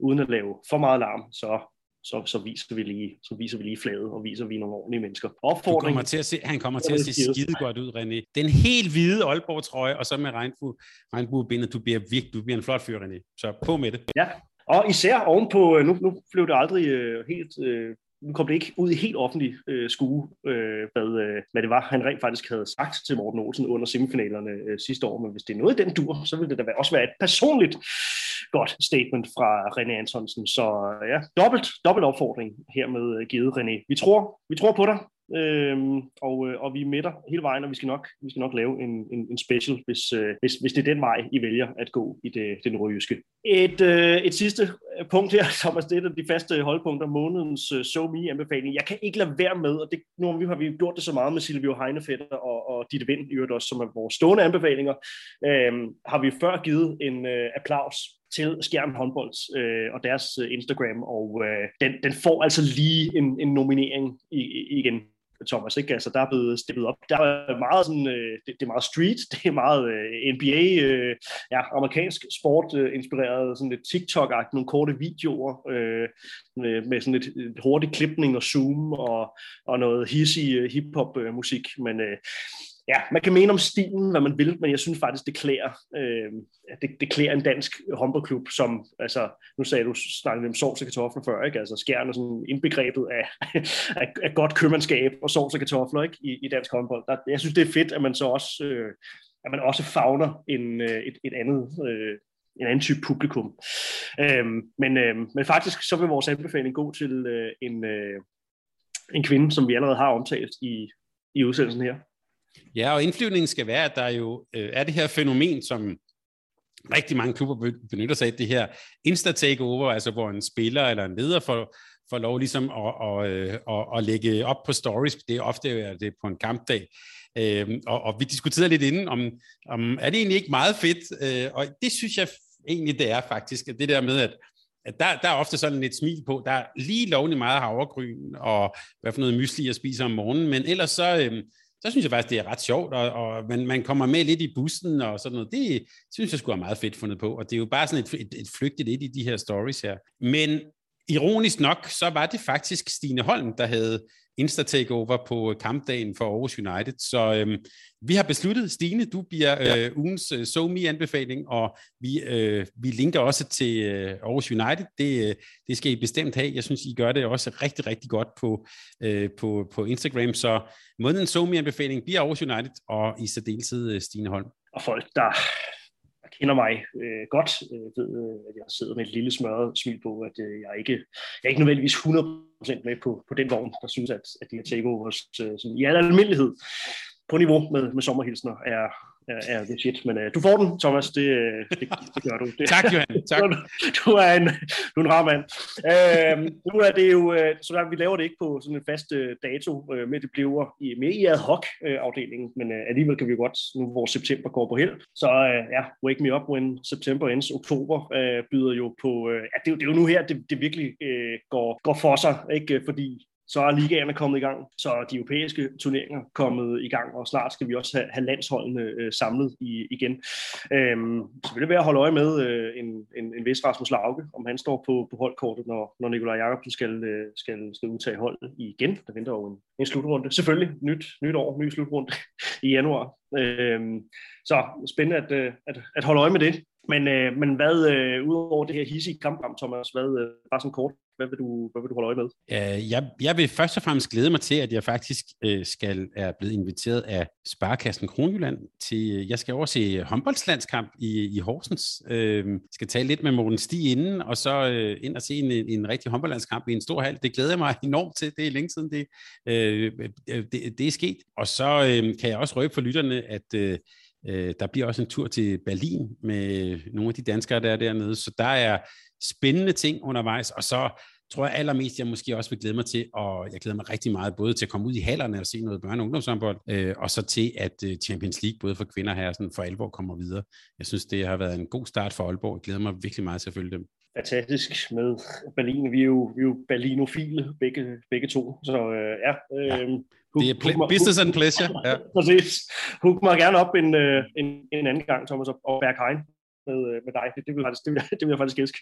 uden at lave for meget larm, så så, så, viser vi lige, så viser vi lige flaget, og viser vi nogle ordentlige mennesker. Opfordring. Kommer til at se, han kommer til at se skide godt ud, René. Den helt hvide Aalborg-trøje, og så med regnbue, regnbuebindet, du bliver virkelig, du bliver en flot fyr, René. Så på med det. Ja, og især ovenpå, nu, nu blev det aldrig øh, helt øh, nu kom det ikke ud i helt offentlig øh, skue, øh, hvad, øh, hvad det var, han rent faktisk havde sagt til Morten Olsen under semifinalerne øh, sidste år. Men hvis det er noget i den dur, så vil det da også være et personligt godt statement fra René Antonsen. Så ja, dobbelt, dobbelt opfordring hermed øh, givet, René. Vi tror, vi tror på dig. Øhm, og, øh, og vi er med hele vejen, og vi skal nok, vi skal nok lave en, en, en special, hvis, øh, hvis, hvis det er den vej, I vælger at gå i det, den nordjyske. Et, øh, et sidste øh, punkt her, som er det de faste holdpunkter, månedens øh, So Me-anbefaling. Jeg kan ikke lade være med, og det, nu har vi gjort det så meget med Silvio Heinefetter og, og Ditte Vind, i øvrigt også, som er vores stående anbefalinger, øh, har vi før givet en øh, applaus til Skjern Håndbold øh, og deres øh, Instagram, og øh, den, den får altså lige en, en nominering i, i, igen. Thomas, ikke? Altså, der er blevet steppet op. Der er meget sådan, øh, det, det, er meget street, det er meget øh, NBA, øh, ja, amerikansk sport øh, inspireret, sådan lidt TikTok-agtigt, nogle korte videoer øh, med, med sådan lidt, hurtig klipning og zoom og, og noget hissig øh, hip-hop-musik, øh, men øh, ja, man kan mene om stilen, hvad man vil, men jeg synes faktisk, det klæder, øh, det, det klæder en dansk håndboldklub, som, altså, nu sagde du, snakkede om sovs og kartofler før, ikke? Altså, skærne sådan indbegrebet af, af, af godt købmandskab og sovs og kartofler, ikke? I, i dansk håndbold. Der, jeg synes, det er fedt, at man så også, øh, at man også fagner en, øh, et, et andet, øh, en anden type publikum. Øhm, men, øh, men faktisk så vil vores anbefaling gå til øh, en, øh, en kvinde, som vi allerede har omtalt i, i udsendelsen her. Ja, og indflyvningen skal være, at der jo øh, er det her fænomen, som rigtig mange klubber benytter sig af, det her insta-takeover, altså hvor en spiller eller en leder får, får lov ligesom at, at, øh, at, at lægge op på stories. Det er ofte er det på en kampdag. Øh, og, og vi diskuterede lidt inden, om, om er det egentlig ikke meget fedt? Øh, og det synes jeg egentlig, det er faktisk. Det der med, at at der, der er ofte sådan lidt smil på. Der er lige lovlig meget havregryn og hvad for noget mysli jeg spiser om morgenen, men ellers så, Øh, så synes jeg faktisk, det er ret sjovt, og, og man, man kommer med lidt i bussen og sådan noget. Det synes jeg skulle er meget fedt fundet på, og det er jo bare sådan et, et, et flygtigt lidt i de her stories her. Men ironisk nok, så var det faktisk Stine Holm, der havde Insta-takeover på kampdagen for Aarhus United. Så øhm, vi har besluttet, Stine, du bliver øh, ugens øh, SoMe-anbefaling, og vi, øh, vi linker også til øh, Aarhus United. Det, øh, det skal I bestemt have. Jeg synes, I gør det også rigtig, rigtig godt på, øh, på, på Instagram. Så månedens SoMe-anbefaling bliver Aarhus United, og i særdeleshed øh, Stine Holm. Og folk, der der kender mig øh, godt, øh, ved, øh, at jeg sidder med et lille smørret smil på, at øh, jeg, ikke, jeg er ikke nødvendigvis 100% med på, på den vogn, der synes, at, at de her takeovers øh, sådan, i al almindelighed på niveau med, med sommerhilsner er, er, er det shit. Men uh, du får den, Thomas. Det, øh, det, det gør du. Det, tak, Johan. Tak. Du, du, er en, du er en rar mand. Uh, nu er det jo, uh, så der, vi laver det ikke på sådan en fast uh, dato, uh, med det bliver i, med i ad hoc uh, afdelingen, men uh, alligevel kan vi godt, nu hvor september går på held, så uh, ja, Wake Me Up When September Ends, oktober uh, byder jo på, uh, ja, det, det er jo nu her, det, det virkelig uh, går, går for sig, ikke? fordi så er ligaerne kommet i gang, så de europæiske turneringer kommet i gang, og snart skal vi også have, have landsholdene øh, samlet i, igen. Øhm, så vil det være at holde øje med øh, en, en, en vis Rasmus Lauke, om han står på, på holdkortet, når, når Nikolaj Jacobsen skal, øh, skal, skal udtage holdet igen. Der venter jo en, en slutrunde. Selvfølgelig nyt, nyt år, ny slutrunde i januar. Øhm, så spændende at, øh, at, at holde øje med det. Men, øh, men hvad, øh, udover det her hissige kampprogram, Thomas, hvad, øh, bare sådan kort, hvad vil du, hvad vil du holde øje med? Uh, jeg, jeg vil først og fremmest glæde mig til, at jeg faktisk uh, skal er blevet inviteret af Sparkassen Kronjylland til, øh, jeg skal over se håndboldslandskamp i, i Horsens. Uh, skal tale lidt med Morten Stig inden, og så uh, ind og se en, en rigtig håndboldlandskamp i en stor hal. Det glæder jeg mig enormt til. Det er længe siden, det, uh, det, det er sket. Og så uh, kan jeg også røbe for lytterne, at uh, der bliver også en tur til Berlin med nogle af de danskere, der er dernede. Så der er spændende ting undervejs, og så tror jeg allermest, jeg måske også vil glæde mig til, og jeg glæder mig rigtig meget, både til at komme ud i hallerne og se noget børne- og ungdomshåndbold, øh, og så til, at øh, Champions League, både for kvinder og herrer, sådan for alvor kommer videre. Jeg synes, det har været en god start for Aalborg. Jeg glæder mig virkelig meget til at følge dem. Fantastisk med Berlin. Vi er jo, vi er jo berlinofile, begge, begge to. Så øh, ja, øh, ja. Det er pl- business and pleasure. Ja. Præcis. Hug mig gerne op en, øh, en, en anden gang, Thomas, og Berghain med, øh, med dig. Det, det, vil, faktisk, det, vil, det vil jeg faktisk elske.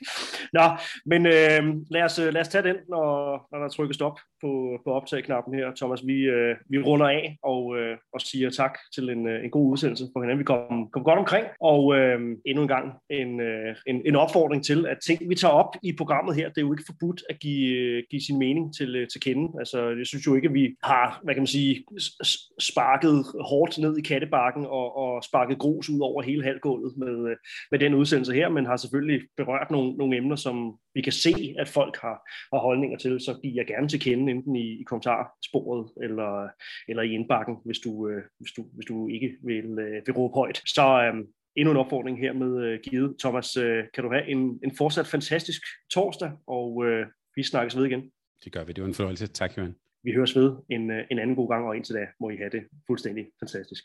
Nå, men øh, lad, os, øh, lad os tage den, når, når der trykkes stop på, på optag-knappen her. Thomas, vi, øh, vi runder af og, øh, og siger tak til en, øh, en god udsendelse for hinanden. Vi kom, kom godt omkring, og øh, endnu en gang en, en, en opfordring til, at ting, vi tager op i programmet her, det er jo ikke forbudt at give, give sin mening til, til kende. Altså, jeg synes jo ikke, at vi har, hvad kan man sige, sparket hårdt ned i kattebakken og, og sparket grus ud over hele halvgulvet med, med den udsendelse her, men har selvfølgelig berørt nogle, nogle emner, som vi kan se, at folk har, har holdninger til, så giver jeg gerne til kende, enten i, i kommentarsporet eller, eller i indbakken, hvis du, øh, hvis du, hvis du ikke vil, øh, vil råbe højt. Så øh, endnu en opfordring her med øh, givet. Thomas, øh, kan du have en, en fortsat fantastisk torsdag, og øh, vi snakkes ved igen. Det gør vi. Det var en fornøjelse. Tak, Johan. Vi høres ved en, øh, en anden god gang, og indtil da må I have det fuldstændig fantastisk.